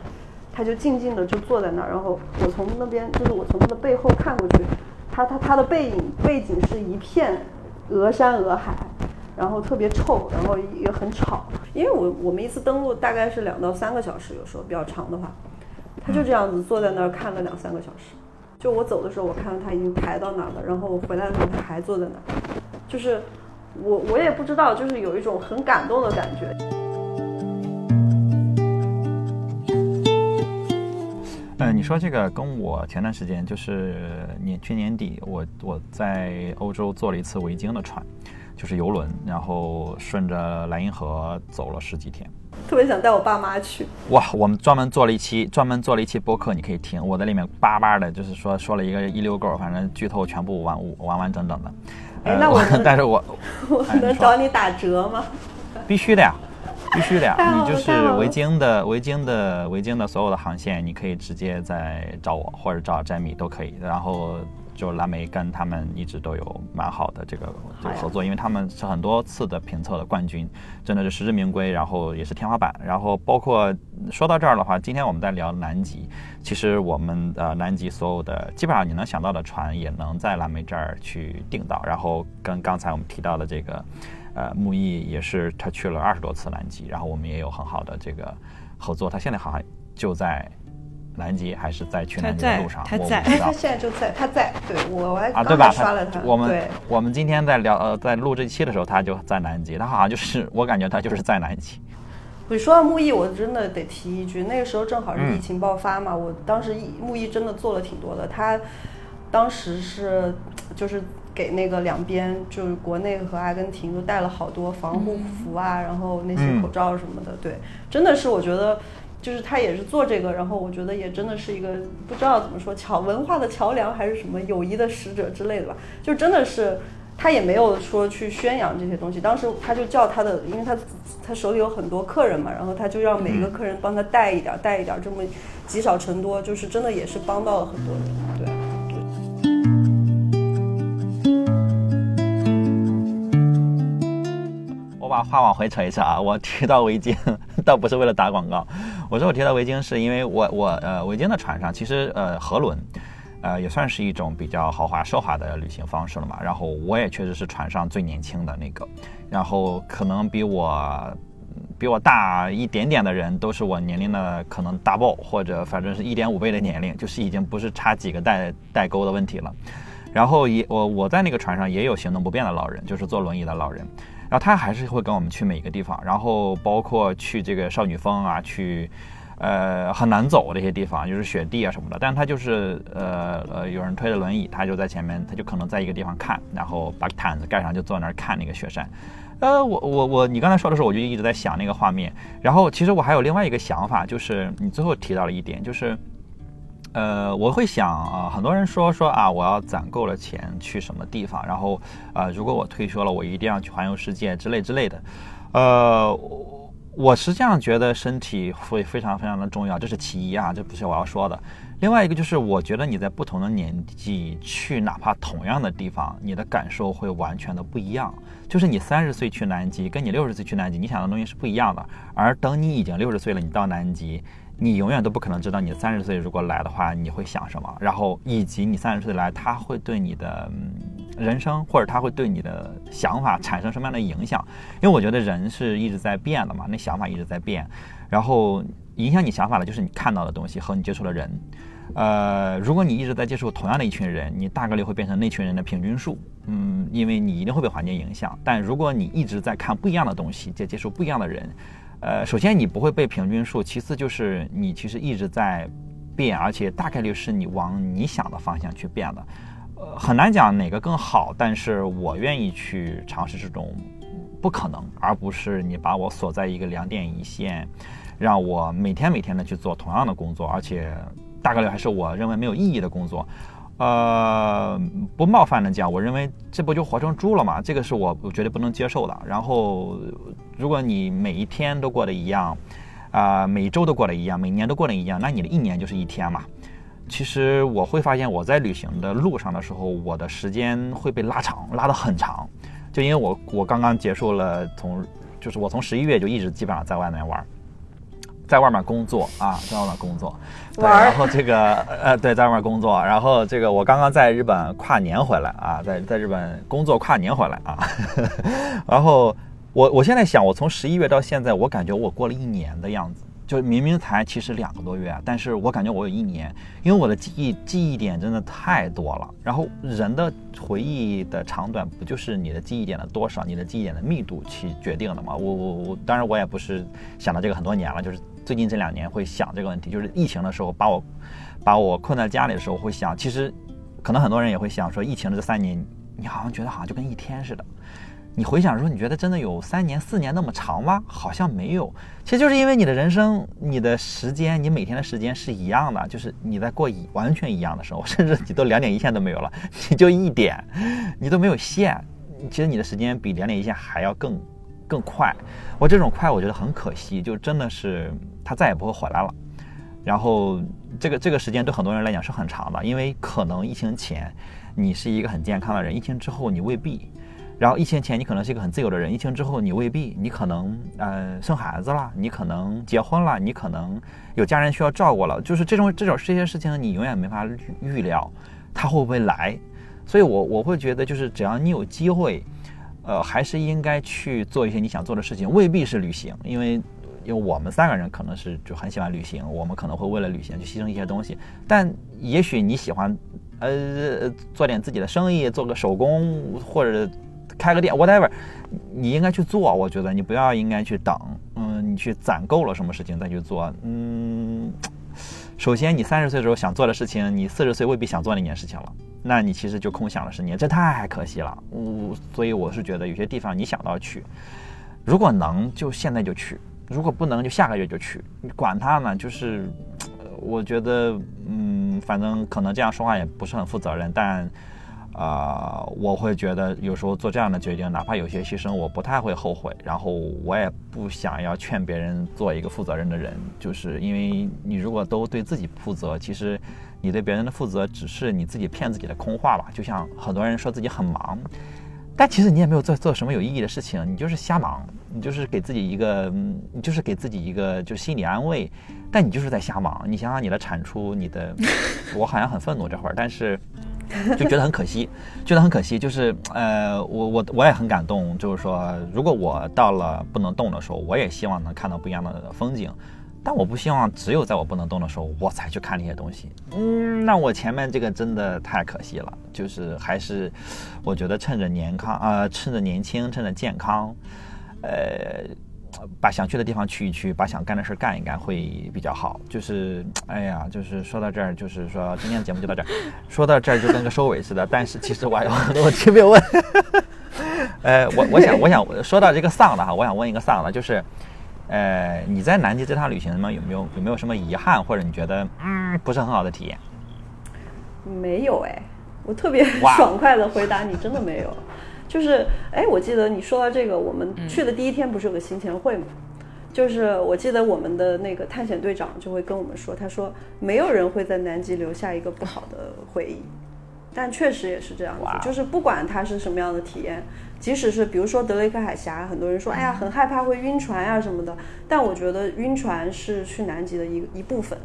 他就静静的就坐在那儿，然后我从那边就是我从他的背后看过去，他他他的背影背景是一片鹅山鹅海。然后特别臭，然后也很吵，因为我我们一次登陆大概是两到三个小时，有时候比较长的话，他就这样子坐在那儿看了两三个小时。就我走的时候，我看到他已经抬到那儿了，然后我回来的时候他还坐在那儿，就是我我也不知道，就是有一种很感动的感觉。呃，你说这个跟我前段时间就是年去年底，我我在欧洲坐了一次维京的船，就是游轮，然后顺着莱茵河走了十几天。特别想带我爸妈去，哇，我们专门做了一期，专门做了一期播客，你可以听。我在里面叭叭的，就是说说了一个一溜够，反正剧透全部完完完整整的。哎，那我能但是我 我能找你打折吗？必须的呀，必须的呀！你就是维京的维京的维京的所有的航线，你可以直接在找我或者找詹米都可以。然后就蓝莓跟他们一直都有蛮好的这个这个合作，因为他们是很多次的评测的冠军，真的是实至名归，然后也是天花板。然后包括说到这儿的话，今天我们在聊南极，其实我们呃南极所有的基本上你能想到的船也能在蓝莓这儿去订到。然后跟刚才我们提到的这个。呃，木易也是他去了二十多次南极，然后我们也有很好的这个合作。他现在好像就在南极，还是在去南极的路上，他在我不知道他现在就在，他在，对我我还啊，刚对吧？才刷了他，我们我们今天在聊呃，在录这期的时候，他就在南极，他好像就是我感觉他就是在南极。你说到木易，我真的得提一句，那个时候正好是嗯疫情爆发嘛，我当时疫木易真的做了挺多的，他当时是就是给那个两边就是国内和阿根廷都带了好多防护服啊，然后那些嗯口罩什么的，对，真的是我觉得。就是他也是做这个，然后我觉得也真的是一个不知道怎么说桥文化的桥梁还是什么友谊的使者之类的吧，就真的是他也没有说去宣扬这些东西。当时他就叫他的，因为他他手里有很多客人嘛，然后他就让每一个客人帮他带一点，带一点，这么积少成多，就是真的也是帮到了很多人。对。话往回扯一扯啊，我提到围巾，倒不是为了打广告。我说我提到围巾，是因为我我呃围巾的船上，其实呃河轮，呃也算是一种比较豪华奢华的旅行方式了嘛。然后我也确实是船上最年轻的那个，然后可能比我比我大一点点的人，都是我年龄的可能 double 或者反正是一点五倍的年龄，就是已经不是差几个代代沟的问题了。然后也我我在那个船上也有行动不便的老人，就是坐轮椅的老人。然后他还是会跟我们去每一个地方，然后包括去这个少女峰啊，去，呃很难走这些地方，就是雪地啊什么的。但他就是呃呃有人推着轮椅，他就在前面，他就可能在一个地方看，然后把毯子盖上，就坐那儿看那个雪山。呃，我我我，你刚才说的时候，我就一直在想那个画面。然后其实我还有另外一个想法，就是你最后提到了一点，就是。呃，我会想啊，很多人说说啊，我要攒够了钱去什么地方，然后啊，如果我退休了，我一定要去环游世界之类之类的。呃，我实际上觉得身体会非常非常的重要，这是其一啊，这不是我要说的。另外一个就是，我觉得你在不同的年纪去，哪怕同样的地方，你的感受会完全的不一样。就是你三十岁去南极，跟你六十岁去南极，你想的东西是不一样的。而等你已经六十岁了，你到南极。你永远都不可能知道你三十岁如果来的话你会想什么，然后以及你三十岁来他会对你的人生或者他会对你的想法产生什么样的影响？因为我觉得人是一直在变的嘛，那想法一直在变，然后影响你想法的就是你看到的东西和你接触的人。呃，如果你一直在接触同样的一群人，你大概率会变成那群人的平均数，嗯，因为你一定会被环境影响。但如果你一直在看不一样的东西，在接触不一样的人。呃，首先你不会被平均数，其次就是你其实一直在变，而且大概率是你往你想的方向去变的，呃，很难讲哪个更好，但是我愿意去尝试这种不可能，而不是你把我锁在一个两点一线，让我每天每天的去做同样的工作，而且大概率还是我认为没有意义的工作。呃，不冒犯的讲，我认为这不就活成猪了吗？这个是我我绝对不能接受的。然后，如果你每一天都过得一样，啊，每周都过得一样，每年都过得一样，那你的一年就是一天嘛。其实我会发现，我在旅行的路上的时候，我的时间会被拉长，拉得很长。就因为我我刚刚结束了从，就是我从十一月就一直基本上在外面玩。在外面工作啊，在外面工作，对，然后这个呃，对，在外面工作，然后这个我刚刚在日本跨年回来啊，在在日本工作跨年回来啊，然后我我现在想，我从十一月到现在，我感觉我过了一年的样子。就明明才其实两个多月，但是我感觉我有一年，因为我的记忆记忆点真的太多了。然后人的回忆的长短，不就是你的记忆点的多少，你的记忆点的密度去决定的吗？我我我，当然我也不是想到这个很多年了，就是最近这两年会想这个问题。就是疫情的时候把我把我困在家里的时候会想，其实可能很多人也会想说，疫情的这三年，你好像觉得好像就跟一天似的。你回想说，你觉得真的有三年、四年那么长吗？好像没有。其实就是因为你的人生、你的时间、你每天的时间是一样的，就是你在过一完全一样的生活，甚至你都两点一线都没有了，你就一点，你都没有线。其实你的时间比两点一线还要更更快。我这种快，我觉得很可惜，就真的是它再也不会回来了。然后这个这个时间对很多人来讲是很长的，因为可能疫情前你是一个很健康的人，疫情之后你未必。然后疫情前你可能是一个很自由的人，疫情之后你未必，你可能呃生孩子了，你可能结婚了，你可能有家人需要照顾了，就是这种这种这些事情你永远没法预料，它会不会来？所以我我会觉得就是只要你有机会，呃，还是应该去做一些你想做的事情，未必是旅行，因为因为我们三个人可能是就很喜欢旅行，我们可能会为了旅行去牺牲一些东西，但也许你喜欢呃做点自己的生意，做个手工或者。开个店，whatever，你应该去做。我觉得你不要应该去等，嗯，你去攒够了什么事情再去做。嗯，首先你三十岁的时候想做的事情，你四十岁未必想做那件事情了，那你其实就空想了十年，这太可惜了。我所以我是觉得有些地方你想到去，如果能就现在就去，如果不能就下个月就去，你管他呢。就是我觉得，嗯，反正可能这样说话也不是很负责任，但。啊，我会觉得有时候做这样的决定，哪怕有些牺牲，我不太会后悔。然后我也不想要劝别人做一个负责任的人，就是因为你如果都对自己负责，其实你对别人的负责只是你自己骗自己的空话吧。就像很多人说自己很忙，但其实你也没有做做什么有意义的事情，你就是瞎忙，你就是给自己一个，你就是给自己一个就心理安慰，但你就是在瞎忙。你想想你的产出，你的，我好像很愤怒这会儿，但是。就觉得很可惜，觉得很可惜，就是呃，我我我也很感动，就是说，如果我到了不能动的时候，我也希望能看到不一样的风景，但我不希望只有在我不能动的时候，我才去看那些东西。嗯，那我前面这个真的太可惜了，就是还是我觉得趁着年康啊，趁着年轻，趁着健康，呃。把想去的地方去一去，把想干的事干一干，会比较好。就是，哎呀，就是说到这儿，就是说今天的节目就到这儿。说到这儿就跟个收尾似的，但是其实我还有很多问题没有问。呃，我我想我想说到这个丧的哈，我想问一个丧的，就是，呃，你在南极这趟旅行嘛，有没有有没有什么遗憾，或者你觉得嗯不是很好的体验？没有哎，我特别爽快的回答你，真的没有。就是，哎，我记得你说到这个，我们去的第一天不是有个行前会吗？就是我记得我们的那个探险队长就会跟我们说，他说没有人会在南极留下一个不好的回忆，但确实也是这样子，就是不管它是什么样的体验，即使是比如说德雷克海峡，很多人说，哎呀，很害怕会晕船呀什么的，但我觉得晕船是去南极的一一部分。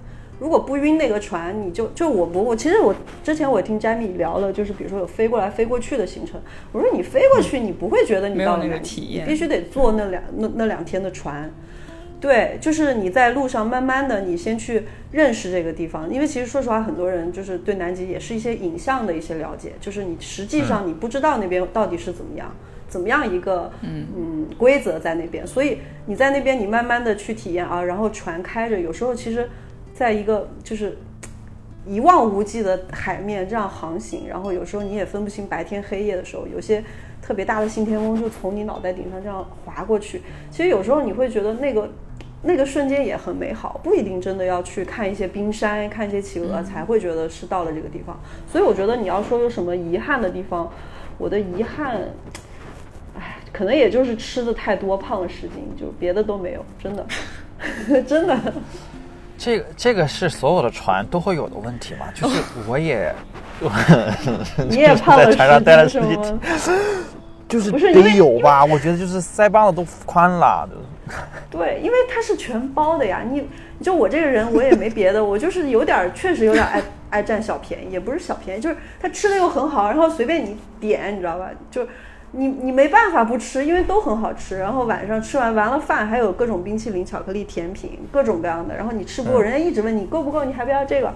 如果不晕那个船，你就就我不我其实我之前我听 Jamie 聊了，就是比如说有飞过来飞过去的行程，我说你飞过去你不会觉得你到了那个体验，必须得坐那两那那两天的船，对，就是你在路上慢慢的你先去认识这个地方，因为其实说实话，很多人就是对南极也是一些影像的一些了解，就是你实际上你不知道那边到底是怎么样，怎么样一个嗯嗯规则在那边，所以你在那边你慢慢的去体验啊，然后船开着，有时候其实。在一个就是一望无际的海面这样航行，然后有时候你也分不清白天黑夜的时候，有些特别大的信天翁就从你脑袋顶上这样划过去。其实有时候你会觉得那个 那个瞬间也很美好，不一定真的要去看一些冰山、看一些企鹅才会觉得是到了这个地方。所以我觉得你要说有什么遗憾的地方，我的遗憾，唉，可能也就是吃的太多胖了十斤，就别的都没有，真的，真的。这个这个是所有的船都会有的问题嘛？就是我也，你也胖了十几天，就是得有吧？我觉得就是腮帮子都宽了。对，因为它是全包的呀。你就我这个人，我也没别的，我就是有点确实有点爱爱占小便宜，也不是小便宜，就是他吃的又很好，然后随便你点，你知道吧？就。你你没办法不吃，因为都很好吃。然后晚上吃完完了饭，还有各种冰淇淋、巧克力、甜品，各种各样的。然后你吃不够，人家一直问你够不够，你还不要这个，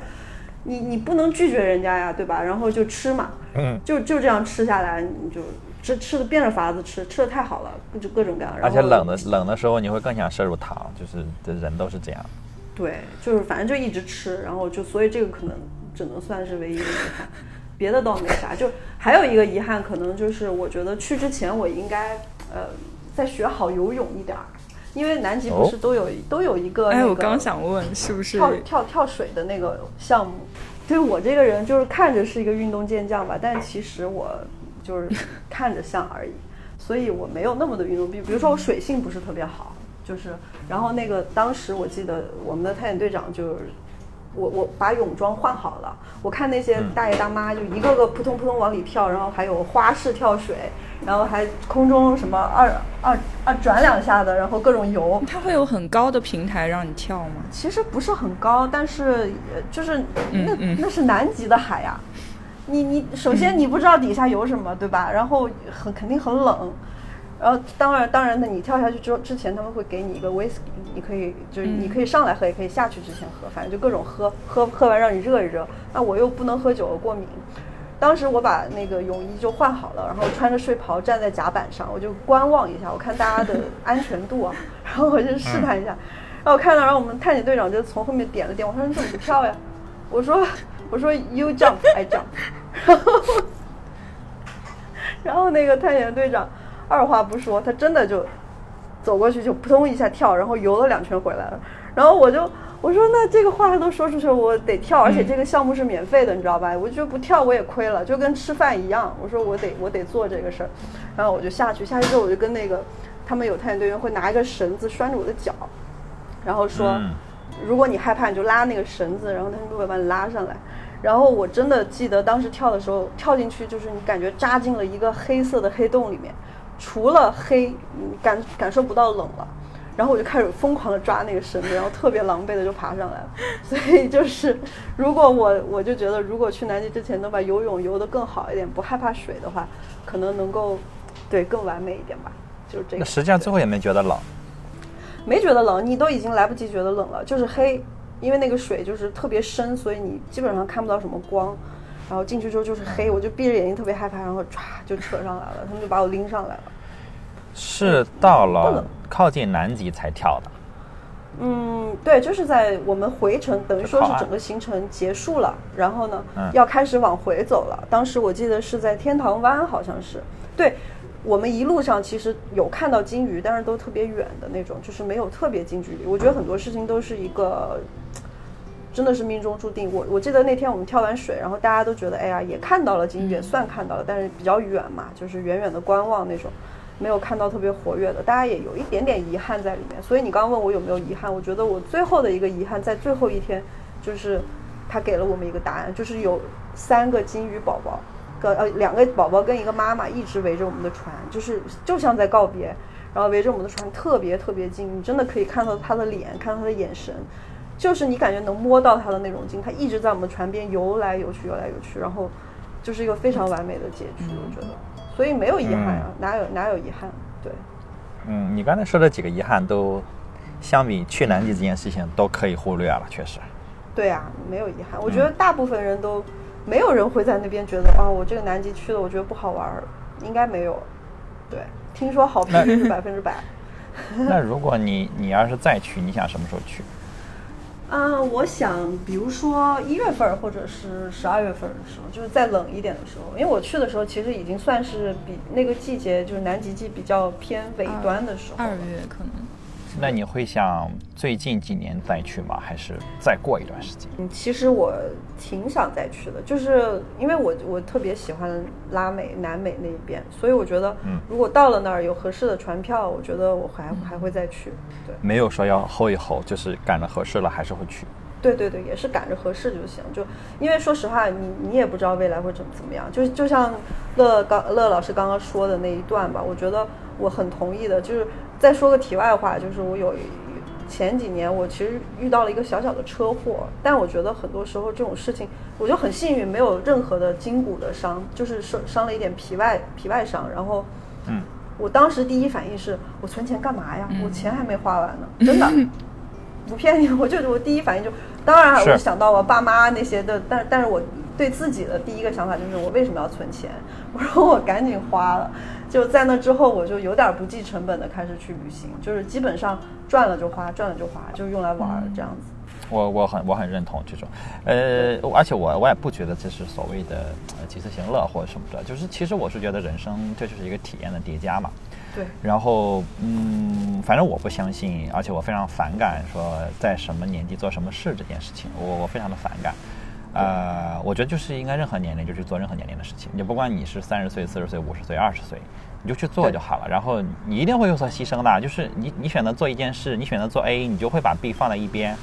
你你不能拒绝人家呀，对吧？然后就吃嘛，嗯就就这样吃下来，你就吃吃的变着法子吃，吃的太好了，就各种各样。而且冷的冷的时候，你会更想摄入糖，就是这人都是这样。对，就是反正就一直吃，然后就所以这个可能只能算是唯一的遗憾。别的倒没啥，就还有一个遗憾，可能就是我觉得去之前我应该呃再学好游泳一点儿，因为南极不是都有都有一个哎，我刚想问是不是跳跳跳水的那个项目？对我这个人就是看着是一个运动健将吧，但其实我就是看着像而已，所以我没有那么的运动。比比如说我水性不是特别好，就是然后那个当时我记得我们的探险队长就是。我我把泳装换好了，我看那些大爷大妈就一个个扑通扑通往里跳，然后还有花式跳水，然后还空中什么二二二转两下的，然后各种游。它会有很高的平台让你跳吗？其实不是很高，但是就是那那是南极的海呀，你你首先你不知道底下有什么，对吧？然后很肯定很冷。然后当然当然的，你跳下去之后之前他们会给你一个 whisky，你可以就是你可以上来喝，也可以下去之前喝，反正就各种喝喝喝完让你热一热。那我又不能喝酒，过敏。当时我把那个泳衣就换好了，然后穿着睡袍站在甲板上，我就观望一下，我看大家的安全度啊，然后我就试探一下。然后我看到，然后我们探险队长就从后面点了点，我说你怎么不跳呀？我说 我说 you jump I jump。然后然后那个探险队长。二话不说，他真的就走过去，就扑通一下跳，然后游了两圈回来了。然后我就我我说那这个话都说出去了，我得跳，而且这个项目是免费的，你知道吧？我觉得不跳我也亏了，就跟吃饭一样。我说我得我得做这个事儿，然后我就下去，下去之后我就跟那个他们有探险队员会拿一个绳子拴着我的脚，然后说。嗯如果你害怕，你就拉那个绳子，然后他们就会把你拉上来。然后我真的记得当时跳的时候，跳进去就是你感觉扎进了一个黑色的黑洞里面，除了黑，你感感受不到冷了。然后我就开始疯狂的抓那个绳子，然后特别狼狈的就爬上来了。所以就是，如果我我就觉得，如果去南极之前能把游泳游得更好一点，不害怕水的话，可能能够对更完美一点吧。就是这个。那实际上最后也没觉得冷。没觉得冷，你都已经来不及觉得冷了，就是黑，因为那个水就是特别深，所以你基本上看不到什么光。然后进去之后就是黑，我就闭着眼睛特别害怕，然后唰就扯上来了，他们就把我拎上来了。是到了靠近南极才跳的。嗯，对，就是在我们回程，等于说是整个行程结束了，然后呢，嗯要开始往回走了。当时我记得是在天堂湾，好像是。对，我们一路上其实有看到鲸鱼，但是都特别远的那种，就是没有特别近距离。我觉得很多事情都是一个，真的是命中注定。我我记得那天我们跳完水，然后大家都觉得，哎呀，也看到了鲸鱼，也算看到了，但是比较远嘛，就是远远的观望那种。没有看到特别活跃的，大家也有一点点遗憾在里面。所以你刚刚问我有没有遗憾，我觉得我最后的一个遗憾在最后一天，就是他给了我们一个答案，就是有三个金鱼宝宝，跟呃两个宝宝跟一个妈妈一直围着我们的船，就是就像在告别，然后围着我们的船特别特别近，你真的可以看到他的脸，看到他的眼神，就是你感觉能摸到它的那种鲸，它一直在我们船边游来游去，游来游去，然后就是一个非常完美的结局，我觉得。所以没有遗憾啊，哪有哪有遗憾？对，嗯，你刚才说的几个遗憾都，相比去南极这件事情都可以忽略了，确实。对啊，没有遗憾。我觉得大部分人都没有人会在那边觉得啊，我这个南极去了，我觉得不好玩儿，应该没有。对，听说好评率是百分之百。那如果你你要是再去，你想什么时候去？啊、我想，比如说一月份或者是十二月份的时候，就是再冷一点的时候，因为我去的时候其实已经算是比那个季节，就是南极季比较偏尾端的时候了。二月可能。那你会想最近几年再去吗？还是再过一段时间？嗯，其实我挺想再去的，就是因为我我特别喜欢拉美、南美那一边，所以我觉得嗯，如果到了那儿有合适的船票，我觉得我还还会再去。对，没有说要 hold 一 hold，就是赶着合适了还是会去。对对对，也是赶着合适就行。就因为说实话，你你也不知道未来会怎么怎么样。就就像乐刚乐老师刚刚说的那一段吧，我觉得我很同意的。就是再说个题外话，就是我有前几年我其实遇到了一个小小的车祸，但我觉得很多时候这种事情，我就很幸运，没有任何的筋骨的伤，就是伤伤了一点皮外皮外伤，然后。嗯，我当时第一反应是我存钱干嘛呀？我钱还没花完呢，真的，不骗你，我就我第一反应就，当然是我想到我爸妈那些的，但但是我对自己的第一个想法就是我为什么要存钱？我说我赶紧花了，就在那之后我就有点不计成本的开始去旅行，就是基本上赚了就花，赚了就花，就用来玩儿这样子。我我很我很认同这种，呃，而且我我也不觉得这是所谓的呃及时行乐或者什么的，就是其实我是觉得人生这就是一个体验的叠加嘛。对，然后嗯，反正我不相信，而且我非常反感说在什么年纪做什么事这件事情，我我非常的反感。呃，我觉得就是应该任何年龄就去做任何年龄的事情，你不管你是三十岁、四十岁、五十岁、二十岁，你就去做就好了。然后你一定会有所牺牲的，就是你你选择做一件事，你选择做 A，你就会把 B 放在一边。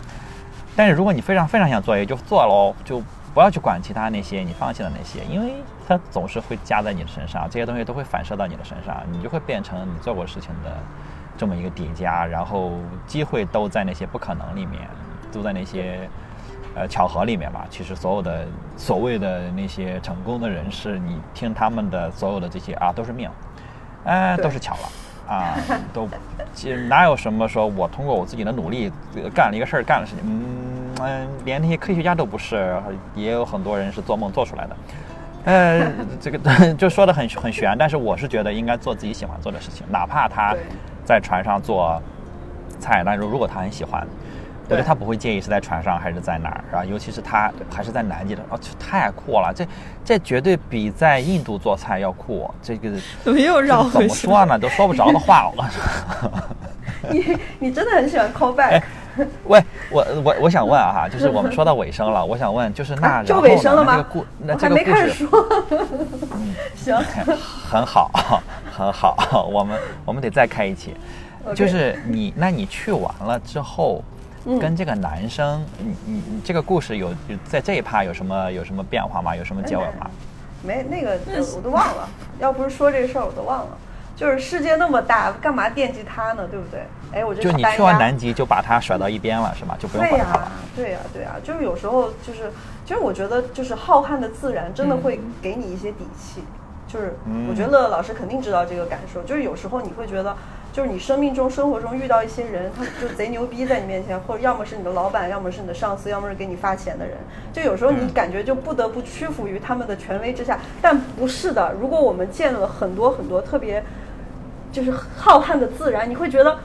但是如果你非常非常想做 A，就做喽，就不要去管其他那些你放弃的那些，因为它总是会加在你的身上，这些东西都会反射到你的身上，你就会变成你做过事情的这么一个叠加，然后机会都在那些不可能里面，都在那些呃巧合里面吧。其实所有的所谓的那些成功的人士，你听他们的所有的这些啊，都是命，哎、都是巧了。啊，都其实哪有什么说我通过我自己的努力呃干了一个事儿，干了事情，嗯嗯，连那些科学家都不是，也有很多人是做梦做出来的。呃，这个 就说的很很玄，但是我是觉得应该做自己喜欢做的事情，哪怕他在船上做菜，但是如果他很喜欢，我觉得他不会介意是在船上还是在哪儿，是吧？尤其是他还是在南极的，哦，这太酷了，这这绝对比在印度做菜要酷，这个怎么又绕怎么回去？说呢？都说不着的话了。你你真的很喜欢 call back，、哎喂，我我我想问啊哈，就是我们说到尾声了，我想问，就是那然就后尾声了吗个故那我还没这个故事开始说。行，很好，很好，我们我们得再开一期。就是你，那你去完了之后，嗯跟这个男生，你你你这个故事有有在这一趴有什么有什么变化吗？有什么结尾吗？没那个呃我都忘了，要不是说这事儿我都忘了。就是世界那么大，干嘛惦记他呢？对不对？哎，我就就你去完南极就把他甩到一边了，是吧？就不用、管他了。对呀、对呀、就是有时候就是，其实我觉得就是浩瀚的自然真的会给你一些底气。就是嗯我觉得乐乐老师肯定知道这个感受，就是有时候你会觉得，就是你生命中、生活中遇到一些人，他就贼牛逼在你面前，或者要么是你的老板，要么是你的上司，要么是给你发钱的人，就有时候你感觉就不得不屈服于他们的权威之下。但不是的，如果我们见了很多很多特别就是浩瀚的自然，你会觉得。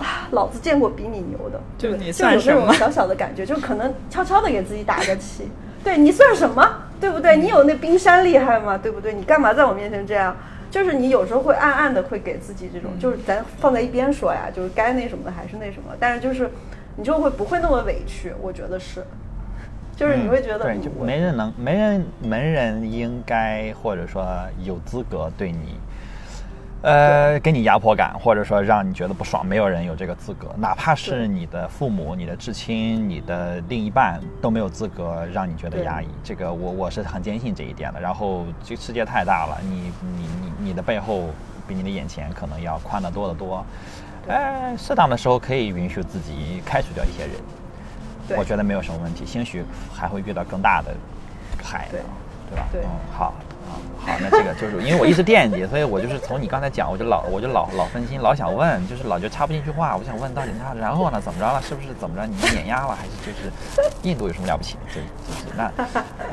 啊，老子见过比你牛的，就你算什么就有那种小小的感觉，就可能悄悄的给自己打个气。对你算什么？对不对？你有那冰山厉害吗？对不对？你干嘛在我面前这样？就是你有时候会暗暗的会给自己这种，嗯。就是咱放在一边说呀，就是该那什么的还是那什么，但是就是你就会不会那么委屈，我觉得是，就是你会觉得嗯对，就没人能，没人没人应该或者说有资格对你，呃，给你压迫感，或者说让你觉得不爽，没有人有这个资格，哪怕是你的父母、你的至亲、你的另一半都没有资格让你觉得压抑。这个我我是很坚信这一点的。然后这个世界太大了，你你你你的背后比你的眼前可能要宽得多得多。哎，适当的时候可以允许自己开除掉一些人。我觉得没有什么问题，兴许还会遇到更大的海对吧？对嗯，好，好，那这个就是因为我一直惦记，所以我就是从你刚才讲，我就老我就老老分心，老想问，就是老就插不进去话，我想问到底他然后呢怎么着了？是不是怎么着？你碾压了，还是就是印度有什么了不起？就就是那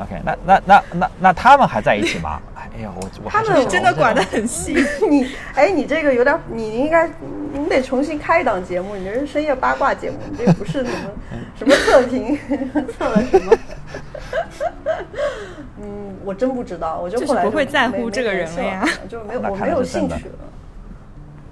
OK，那那那那那他们还在一起吗？哎呀，我我他们真的管得很细。你哎，你这个有点，你应该你得重新开一档节目，你这是深夜八卦节目，你这个不是什么什么测评，测了什么？嗯，我真不知道，我就就是后来不会在乎这个人了 就没有我没有兴趣了。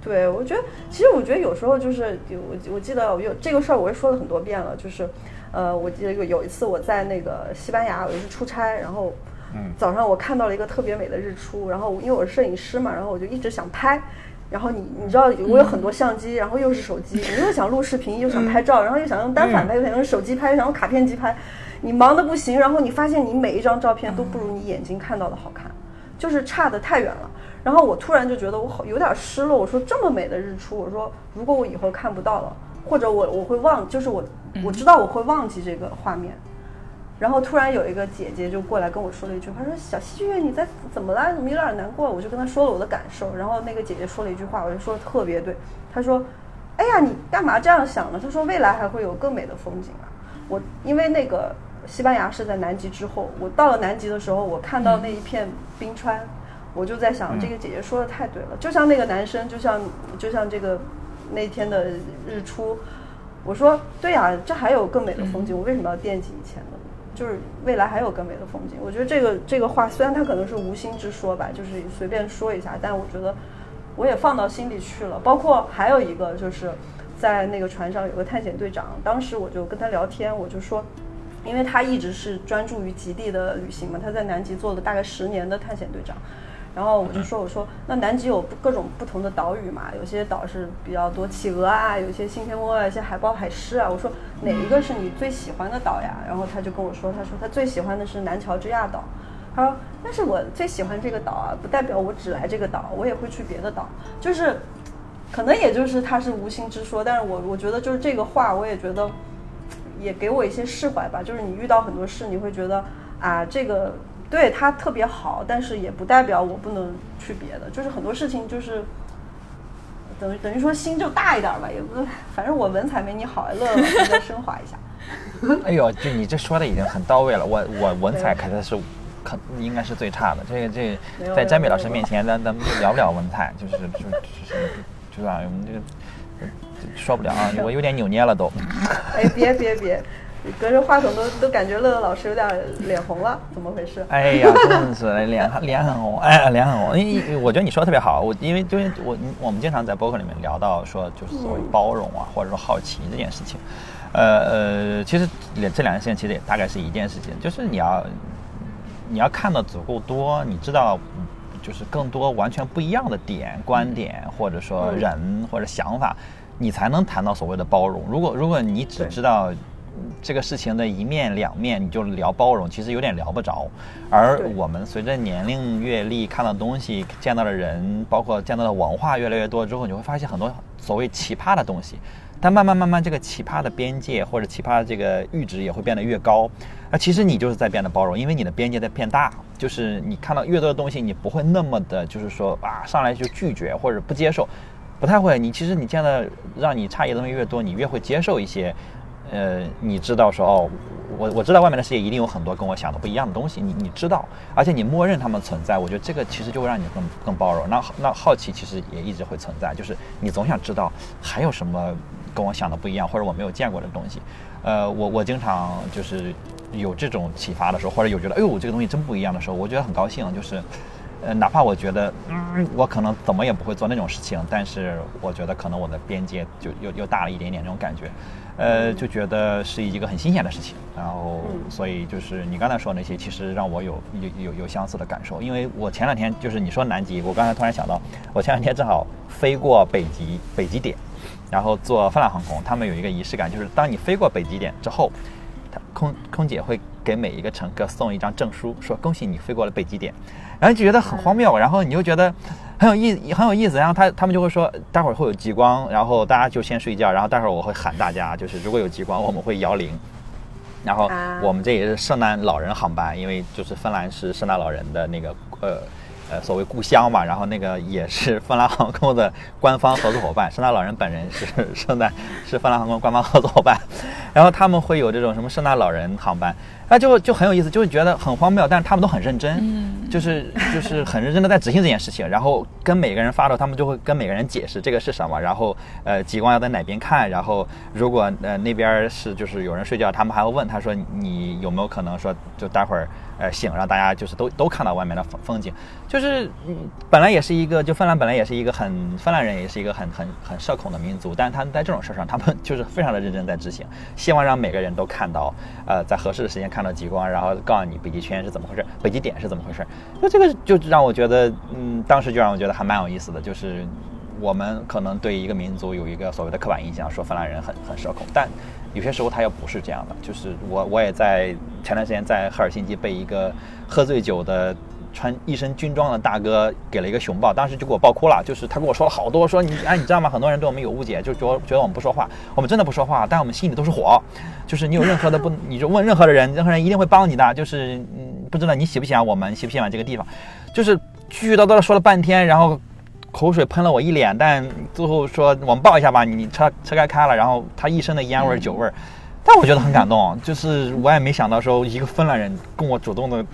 对，我觉得其实我觉得有时候就是我我记得我有这个事儿，我也说了很多遍了，就是呃，我记得有有一次我在那个西班牙，我一次出差，然后嗯早上我看到了一个特别美的日出，然后因为我是摄影师嘛，然后我就一直想拍。然后你你知道我有很多相机，然后又是手机，你又想录视频，又想拍照，然后又想用单反拍，又想用手机拍，又想用卡片机拍，你忙得不行。然后你发现你每一张照片都不如你眼睛看到的好看，就是差得太远了。然后我突然就觉得我好有点失落，我说这么美的日出，我说如果我以后看不到了，或者我我会忘，就是我我知道我会忘记这个画面。然后突然有一个姐姐就过来跟我说了一句话，说小溪月你在怎么了？怎么有点难过？我就跟她说了我的感受，然后那个姐姐说了一句话，我就说的特别对。她说：“哎呀，你干嘛这样想呢？”她说：“未来还会有更美的风景啊。”我因为那个西班牙是在南极之后，我到了南极的时候，我看到那一片冰川，我就在想，这个姐姐说的太对了，就像那个男生，就像就像这个那天的日出，我说对呀、这还有更美的风景，我为什么要惦记以前的？就是未来还有更美的风景。我觉得这个这个话虽然它可能是无心之说吧，就是随便说一下，但我觉得我也放到心里去了。包括还有一个就是在那个船上有个探险队长，当时我就跟他聊天，我就说。因为他一直是专注于极地的旅行嘛，他在南极做了大概十年的探险队长，然后我就说我说那南极有各种不同的岛屿嘛，有些岛是比较多企鹅啊，有些信天翁啊，一些海豹、海狮啊。我说哪一个是你最喜欢的岛呀？然后他就跟我说，他说他最喜欢的是南乔治亚岛。他说但是我最喜欢这个岛啊，不代表我只来这个岛，我也会去别的岛。就是可能也就是他是无心之说，但是我我觉得就是这个话，我也觉得也给我一些释怀吧。就是你遇到很多事，你会觉得啊，这个对他特别好，但是也不代表我不能去别的。就是很多事情就是等于等于说心就大一点吧，也不反正我文采没你好，乐乐老师再升华一下。哎呦，就你这说的已经很到位了。我我文采肯定是，可应该是最差的。这个这个，在詹美老师面前，咱咱们就聊不了文采，就是就就是就是吧，我们这个说不了啊，我有点扭捏了都。哎，别别别，隔着话筒都都感觉乐乐老师有点脸红了，怎么回事？哎呀，真的是脸脸很红，哎，脸很红。因为我觉得你说的特别好，我因为因为我我们经常在博客里面聊到说，就是所谓包容啊，或者说好奇这件事情。呃呃，其实这两件事情其实也大概是一件事情，就是你要你要看的足够多，你知道就是更多完全不一样的点、观点，或者说人或者想法，你才能谈到所谓的包容。如果如果你只知道这个事情的一面两面，你就聊包容，其实有点聊不着。而我们随着年龄、阅历、看到东西、见到的人，包括见到的文化越来越多之后，你会发现很多所谓奇葩的东西。但慢慢慢慢，这个奇葩的边界或者奇葩的这个阈值也会变得越高。啊其实你就是在变得包容，因为你的边界在变大。就是你看到越多的东西，你不会那么的，就是说啊，上来就拒绝或者不接受，不太会。你其实你见的让你诧异的东西越多，你越会接受一些。呃，你知道说哦，我我知道外面的世界一定有很多跟我想的不一样的东西。你你知道，而且你默认他们存在。我觉得这个其实就会让你更更包容。那那好奇其实也一直会存在，就是你总想知道还有什么。跟我想的不一样，或者我没有见过的东西，呃，我我经常就是有这种启发的时候，或者有觉得哎呦这个东西真不一样的时候，我觉得很高兴。就是，呃，哪怕我觉得嗯我可能怎么也不会做那种事情，但是我觉得可能我的边界就又又大了一点点那种感觉，呃，就觉得是一个很新鲜的事情。然后，所以就是你刚才说那些，其实让我有有有有相似的感受。因为我前两天就是你说南极，我刚才突然想到，我前两天正好飞过北极北极点。然后坐芬兰航空，他们有一个仪式感，就是当你飞过北极点之后，他空空姐会给每一个乘客送一张证书，说恭喜你飞过了北极点，然后就觉得很荒谬，然后你就觉得很有意很有意思，然后他他们就会说待会儿会有极光，然后大家就先睡觉，然后待会儿我会喊大家，就是如果有极光我们会摇铃，然后我们这也是圣诞老人航班，因为就是芬兰是圣诞老人的那个呃。呃，所谓故乡嘛，然后那个也是芬兰航空的官方合作伙伴，圣诞老人本人是圣诞是芬兰航空官方合作伙伴，然后他们会有这种什么圣诞老人航班。那就就很有意思，就会觉得很荒谬，但是他们都很认真，嗯，就是就是很认真的在执行这件事情，然后跟每个人发的，他们就会跟每个人解释这个是什么，然后呃极光要在哪边看，然后如果呃那边是就是有人睡觉，他们还会问他说你有没有可能说就待会儿呃醒，让大家就是都都看到外面的风风景，就是嗯本来也是一个就芬兰本来也是一个很芬兰人也是一个很很很社恐的民族，但是他们在这种事上他们 就是非常的认真在执行，希望让每个人都看到呃在合适的时间。看到极光，然后告诉你北极圈是怎么回事，北极点是怎么回事。就这个就让我觉得，嗯，当时就让我觉得还蛮有意思的。就是我们可能对一个民族有一个所谓的刻板印象，说芬兰人很很社恐，但有些时候他又不是这样的。就是我我也在前段时间在赫尔辛基被一个喝醉酒的。穿一身军装的大哥给了一个熊抱，当时就给我抱哭了。就是他跟我说了好多，说你哎，你知道吗？很多人对我们有误解，就觉觉得我们不说话。我们真的不说话，但我们心里都是火。就是你有任何的不，你就问任何的人，任何人一定会帮你的。就是嗯，不知道你喜不喜欢我们，喜不喜欢这个地方。就是絮絮叨叨的说了半天，然后口水喷了我一脸，但最后说我们抱一下吧。你车车该开了，然后他一身的烟味酒味，但我觉得很感动。就是我也没想到说一个芬兰人跟我主动的。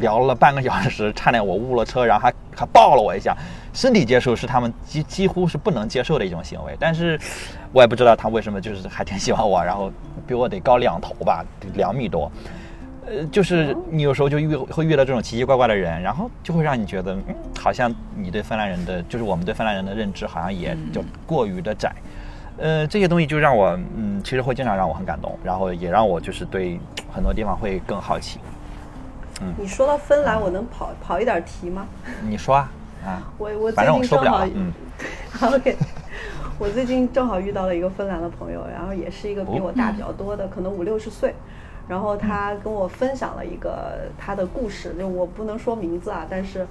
聊了半个小时，差点我误了车，然后还还抱了我一下。身体接受是他们几几乎是不能接受的一种行为，但是我也不知道他为什么就是还挺喜欢我，然后 比我得高两头吧，两米多。呃，就是你有时候就遇会遇到这种奇奇怪怪的人，然后就会让你觉得，嗯，好像你对芬兰人的，就是我们对芬兰人的认知好像也就过于的窄。呃，这些东西就让我，嗯，其实会经常让我很感动，然后也让我就是对很多地方会更好奇。嗯。你说到芬兰，我能跑跑一点题吗？你说啊，啊，我我最近正好，嗯，OK，我最近正好遇到了一个芬兰的朋友，然后也是一个比我大比较多的，可能五六十岁，然后他跟我分享了一个他的故事，就我不能说名字啊，但是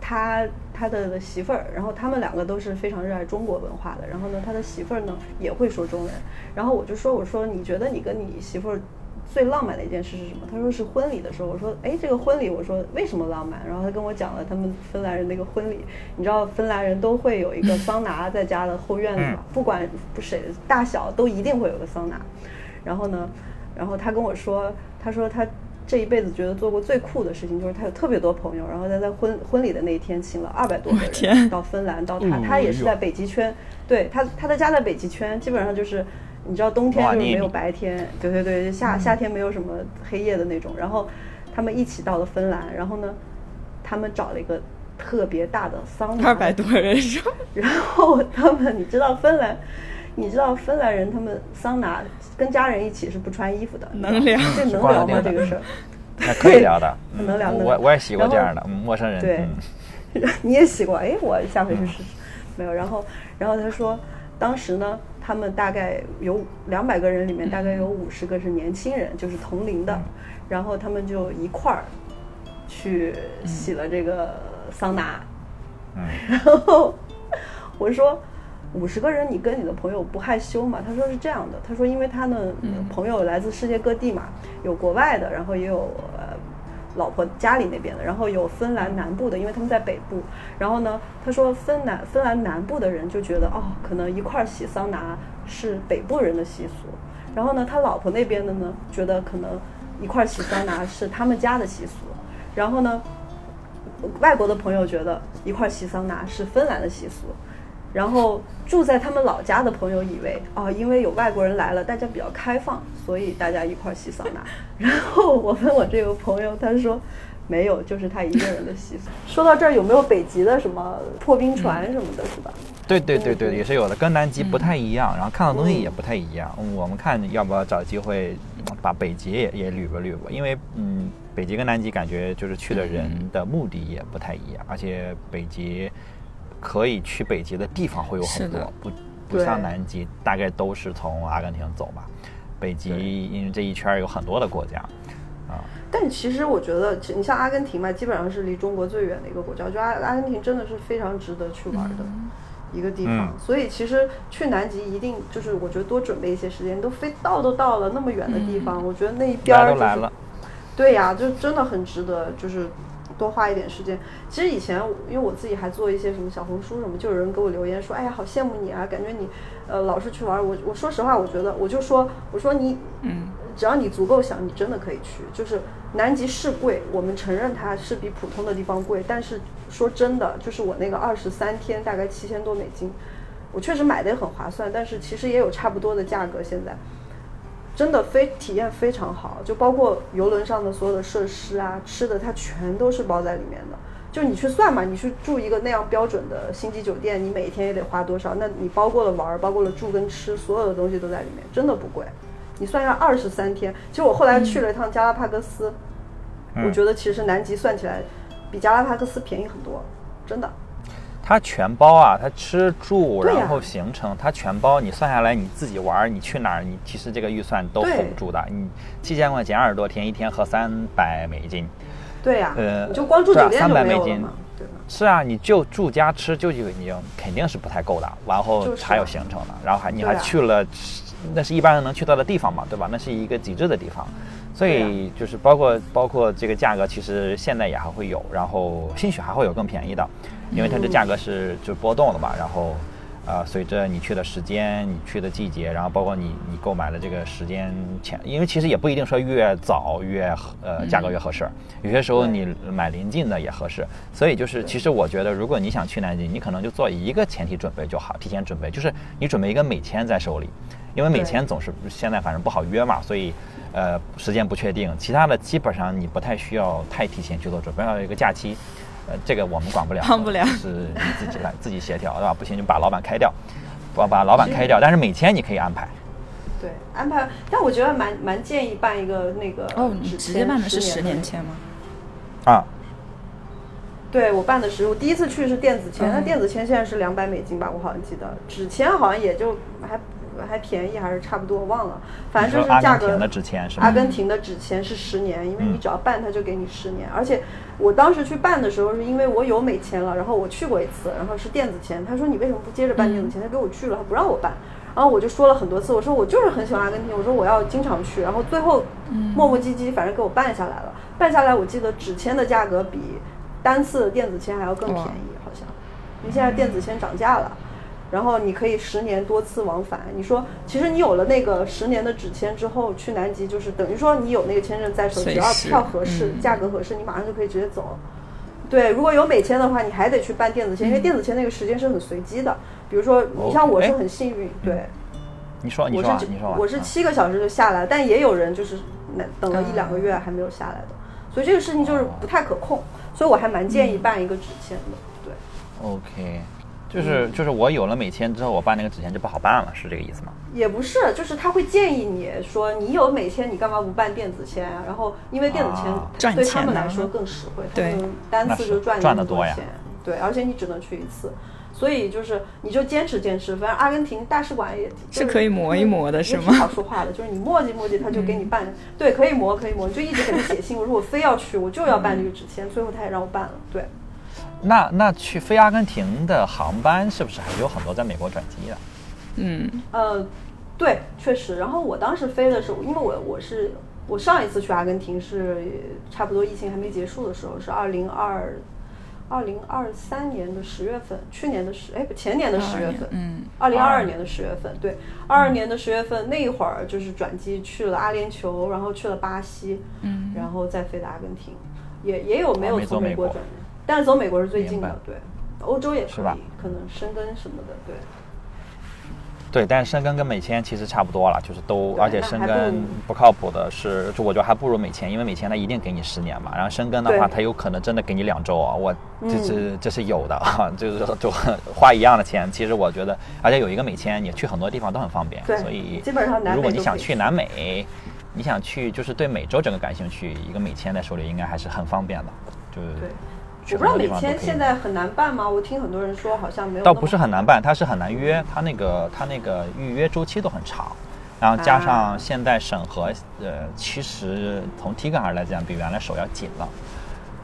他他的媳妇儿，然后他们两个都是非常热爱中国文化的，然后呢，他的媳妇儿呢也会说中文，然后我就说，我说你觉得你跟你媳妇儿。最浪漫的一件事是什么？他说是婚礼的时候。我说，哎，这个婚礼，我说为什么浪漫？然后他跟我讲了他们芬兰人那个婚礼。你知道芬兰人都会有一个桑拿在家的后院里嘛？不管不谁大小都一定会有个桑拿。然后呢，然后他跟我说，他说他这一辈子觉得做过最酷的事情就是他有特别多朋友，然后他在婚婚礼的那一天请了二百多个人到芬兰到他，他也是在北极圈，对他他的家在北极圈，基本上就是。你知道冬天就是没有白天，对对对，夏夏天没有什么黑夜的那种。然后他们一起到了芬兰，然后呢，他们找了一个特别大的桑拿，二百多人是吧？然后他们，你知道芬兰，你知道芬兰人他们桑拿跟家人一起是不穿衣服的，能聊。这能聊吗？这个事儿，那可以聊的，能聊能聊。我我也洗过这样的，嗯陌生人，对。嗯，你也洗过？哎，我下回去试试。没有，然后，然后他说，当时呢，他们大概有两百个人里面，大概有五十个是年轻人，就是同龄的，然后他们就一块儿去洗了这个桑拿。嗯。然后我说。五十个人，你跟你的朋友不害羞吗？他说是这样的，他说因为他的朋友来自世界各地嘛，有国外的，然后也有呃老婆家里那边的，然后有芬兰南部的，因为他们在北部。然后呢，他说芬兰芬兰南部的人就觉得哦，可能一块儿洗桑拿是北部人的习俗。然后呢，他老婆那边的呢，觉得可能一块儿洗桑拿是他们家的习俗。然后呢，外国的朋友觉得一块儿洗桑拿是芬兰的习俗。然后住在他们老家的朋友以为哦，因为有外国人来了，大家比较开放，所以大家一块儿洗桑拿。然后我问我这个朋友，他说没有，就是他一个人的习俗。说到这儿，有没有北极的什么破冰船什么的，是吧？对对对对，嗯也是有的，跟南极不太一样，然后看的东西也不太一样。嗯我们看要不要找机会嗯把北极也也捋吧捋吧，因为嗯，北极跟南极感觉就是去的人的目的也不太一样，而且北极可以去北极的地方会有很多，不不像南极，大概都是从阿根廷走吧。北极因为这一圈有很多的国家，啊，但其实我觉得，其你像阿根廷嘛，基本上是离中国最远的一个国家。我觉得阿阿根廷真的是非常值得去玩的一个地方。嗯所以其实去南极一定就是，我觉得多准备一些时间。都飞到都到了那么远的地方，我觉得那一边儿、就是、来都来了，对呀，就真的很值得，就是多花一点时间。其实以前因为我自己还做一些什么小红书什么，就有人给我留言说：“哎呀，好羡慕你啊，感觉你呃老是去玩儿。”我我说实话，我觉得我就说我说你嗯，只要你足够想，你真的可以去。就是南极是贵，我们承认它是比普通的地方贵，但是说真的，就是我那个二十三天大概七千多美金，我确实买的也很划算，但是其实也有差不多的价格。现在真的非体验非常好，就包括游轮上的所有的设施啊、吃的，它全都是包在里面的。就你去算嘛，你去住一个那样标准的星级酒店，你每天也得花多少？那你包括了玩儿，包括了住跟吃，所有的东西都在里面，真的不贵。你算一下，二十三天。其实我后来去了一趟加拉帕戈斯，嗯我觉得其实南极算起来比加拉帕戈斯便宜很多，真的。它全包啊，它吃住，然后行程，它全包。你算下来，你自己玩儿，你去哪儿，你其实这个预算都对 hold 不住的。你七千块钱二十多天，一天合三百美金。对呀、呃你就光住酒店就300美金没有了嘛，对吧？是啊，你就住家吃就就已经肯定是不太够的，然后还有行程呢，然后还你还去了，那是一般人能去到的地方嘛，对吧？那是一个极致的地方，所以就是包括包括这个价格，其实现在也还会有，然后兴许还会有更便宜的，因为它这价格是就波动的嘛，然后。呃，随着你去的时间、你去的季节，然后包括你你购买的这个时间前，因为其实也不一定说越早越呃价格越合适，有些时候你买临近的也合适。所以就是，其实我觉得，如果你想去南京，你可能就做一个前提准备就好，提前准备，就是你准备一个美签在手里，因为美对签总是现在反正不好约嘛，所以呃时间不确定，其他的基本上你不太需要太提前去做准备，要有一个假期。呃，这个我们管不了，帮不了是你自己来自己协调，对吧？不行就把老板开掉，把把老板开掉。但是每天你可以安排，对，安排。但我觉得蛮蛮建议办一个那个哦，你只直接办的是十十年签吗？啊，对我办的是，我第一次去是电子签，那、嗯电子签现在是两百美金吧，我好像记得，纸签好像也就还还便宜，还是差不多，我忘了，反正就是价格。阿根廷的纸签是吗阿？根廷的纸签是十年，因为你嗯只要办，他就给你十年。而且我当时去办的时候，是因为我有美签了，然后我去过一次，然后是电子签。他说你为什么不接着办电子签？他给我拒了，他不让我办。然后我就说了很多次，我说我就是很喜欢阿根廷，我说我要经常去。然后最后磨磨唧唧，反正给我办下来了。办下来，我记得纸签的价格比单次的电子签还要更便宜，好像。因为现在电子签涨价了。然后你可以十年多次往返。你说，其实你有了那个十年的纸签之后，去南极就是等于说你有那个签证在手，只要票合适、嗯价格合适，你马上就可以直接走。对，如果有美签的话，你还得去办电子签，因为电子签那个时间是很随机的。比如说，你像我是哎很幸运，对，你说，你我说你说啊，我是啊七个小时就下来，但也有人就是那等了一两个月还没有下来的，所以这个事情就是不太可控，所以我还蛮建议办一个纸签的。对，OK，就是就是我有了美签之后，我办那个纸签就不好办了，是这个意思吗？也不是，就是他会建议你说，你有美签，你干嘛不办电子签啊？然后因为电子签对他们来说更实惠，他对们单次就赚赚得多呀。对，而且你只能去一次，所以就是你就坚持坚持，反正阿根廷大使馆也是可以磨一磨的是吗挺好说话的，就是你磨叽磨叽，他就给你办。对，可以磨可以磨，你就一直给他写信，我说我非要去，我就要办这个纸签，最后他也让我办了。对，那那去飞阿根廷的航班是不是还有很多在美国转机的？嗯，呃，对，确实。然后我当时飞的时候，因为我我是我上一次去阿根廷是差不多疫情还没结束的时候，是二零二二零二三年的十月份，去年的十哎不前年的十月份，嗯，二零二二年的十月份，对，二二年的十月份那一会儿就是转机去了阿联酋，然后去了巴西，嗯，然后再飞的阿根廷，也也有没有哦没走美国从美国转的，但是走美国是最近的，对，欧洲也可是吧？以，可能申根什么的，对。对，但是申根跟美签其实差不多了，就是都，而且申那还不如根不靠谱的是，就我觉得还不如美签，因为美签它一定给你十年嘛，然后申根的话，对。它有可能真的给你两周啊，我这嗯。这这是有的啊，就是就花一样的钱，其实我觉得，而且有一个美签，你去很多地方都很方便，所以基本上南如果你想去南美，你想去就是对美洲整个感兴趣，一个美签在手里应该还是很方便的，就是对。去我不知道美很多地方都可以签现在很难办吗？我听很多人说好像没有。倒不是很难。办，它是很难约，它那个它那个预约周期都很长，然后加上啊现在审核，呃，其实从体感上来讲，比原来手要紧了，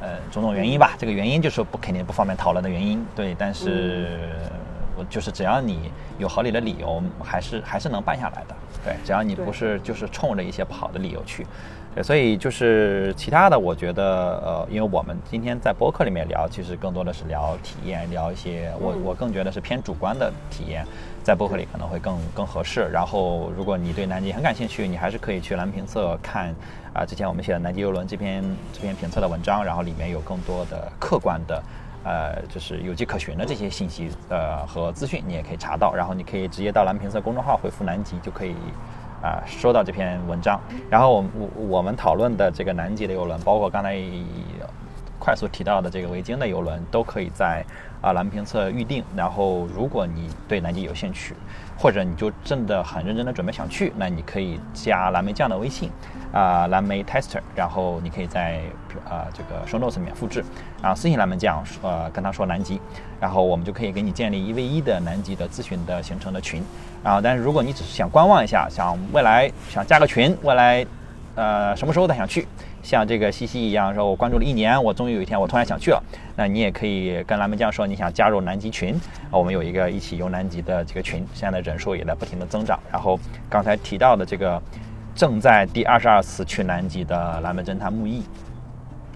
呃，种种原因吧，这个原因就是不肯定不方便讨论的原因，对，但是嗯我就是只要你有合理的理由，还是还是能办下来的，对，只要你不是就是冲着一些不好的理由去。对，所以就是其他的，我觉得呃，因为我们今天在播客里面聊，其实更多的是聊体验，聊一些我嗯我更觉得是偏主观的体验，在播客里可能会更更合适。然后，如果你对南极很感兴趣，你还是可以去蓝评测看啊、之前我们写的南极游轮这篇这篇评测的文章，然后里面有更多的客观的。呃，就是有迹可循的这些信息，呃和资讯，你也可以查到。然后你可以直接到蓝评测公众号回复“南极”，就可以啊、收到这篇文章。然后我我我们讨论的这个南极的游轮，包括刚才快速提到的这个维京的游轮，都可以在啊蓝评测预定。然后如果你对南极有兴趣，或者你就真的很认真的准备想去，那你可以加蓝莓酱的微信啊、蓝莓 tester，然后你可以在啊、这个 show notes 里面复制，然后私信蓝莓酱呃跟他说南极，然后我们就可以给你建立一 v 一的南极的咨询的行程的群。然后但是如果你只是想观望一下，想未来想加个群，未来呃什么时候再想去，像这个西西一样，说我关注了一年，我终于有一天我突然想去了，那你也可以跟蓝莓酱说你想加入南极群，我们有一个一起游南极的这个群，现在人数也在不停的增长。然后刚才提到的这个正在第二十二次去南极的蓝莓侦探木易。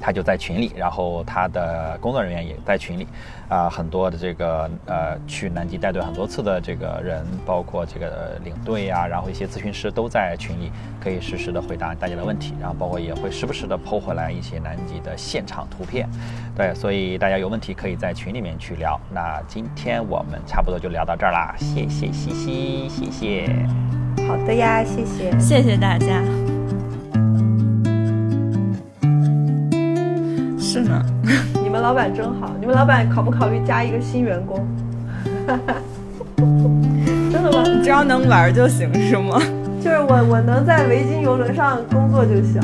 他就在群里，然后他的工作人员也在群里，啊、很多的这个呃去南极带队很多次的这个人，包括这个领队呀、然后一些咨询师都在群里，可以实时的回答大家的问题，然后包括也会时不时的抛回来一些南极的现场图片，对，所以大家有问题可以在群里面去聊。那今天我们差不多就聊到这儿啦，谢谢西西，谢谢。好的呀，谢谢。谢谢大家。是呢，你们老板真好，你们老板考不考虑加一个新员工？真的吗？只要能玩就行，是吗？就是我，我能在维京游轮上工作就行。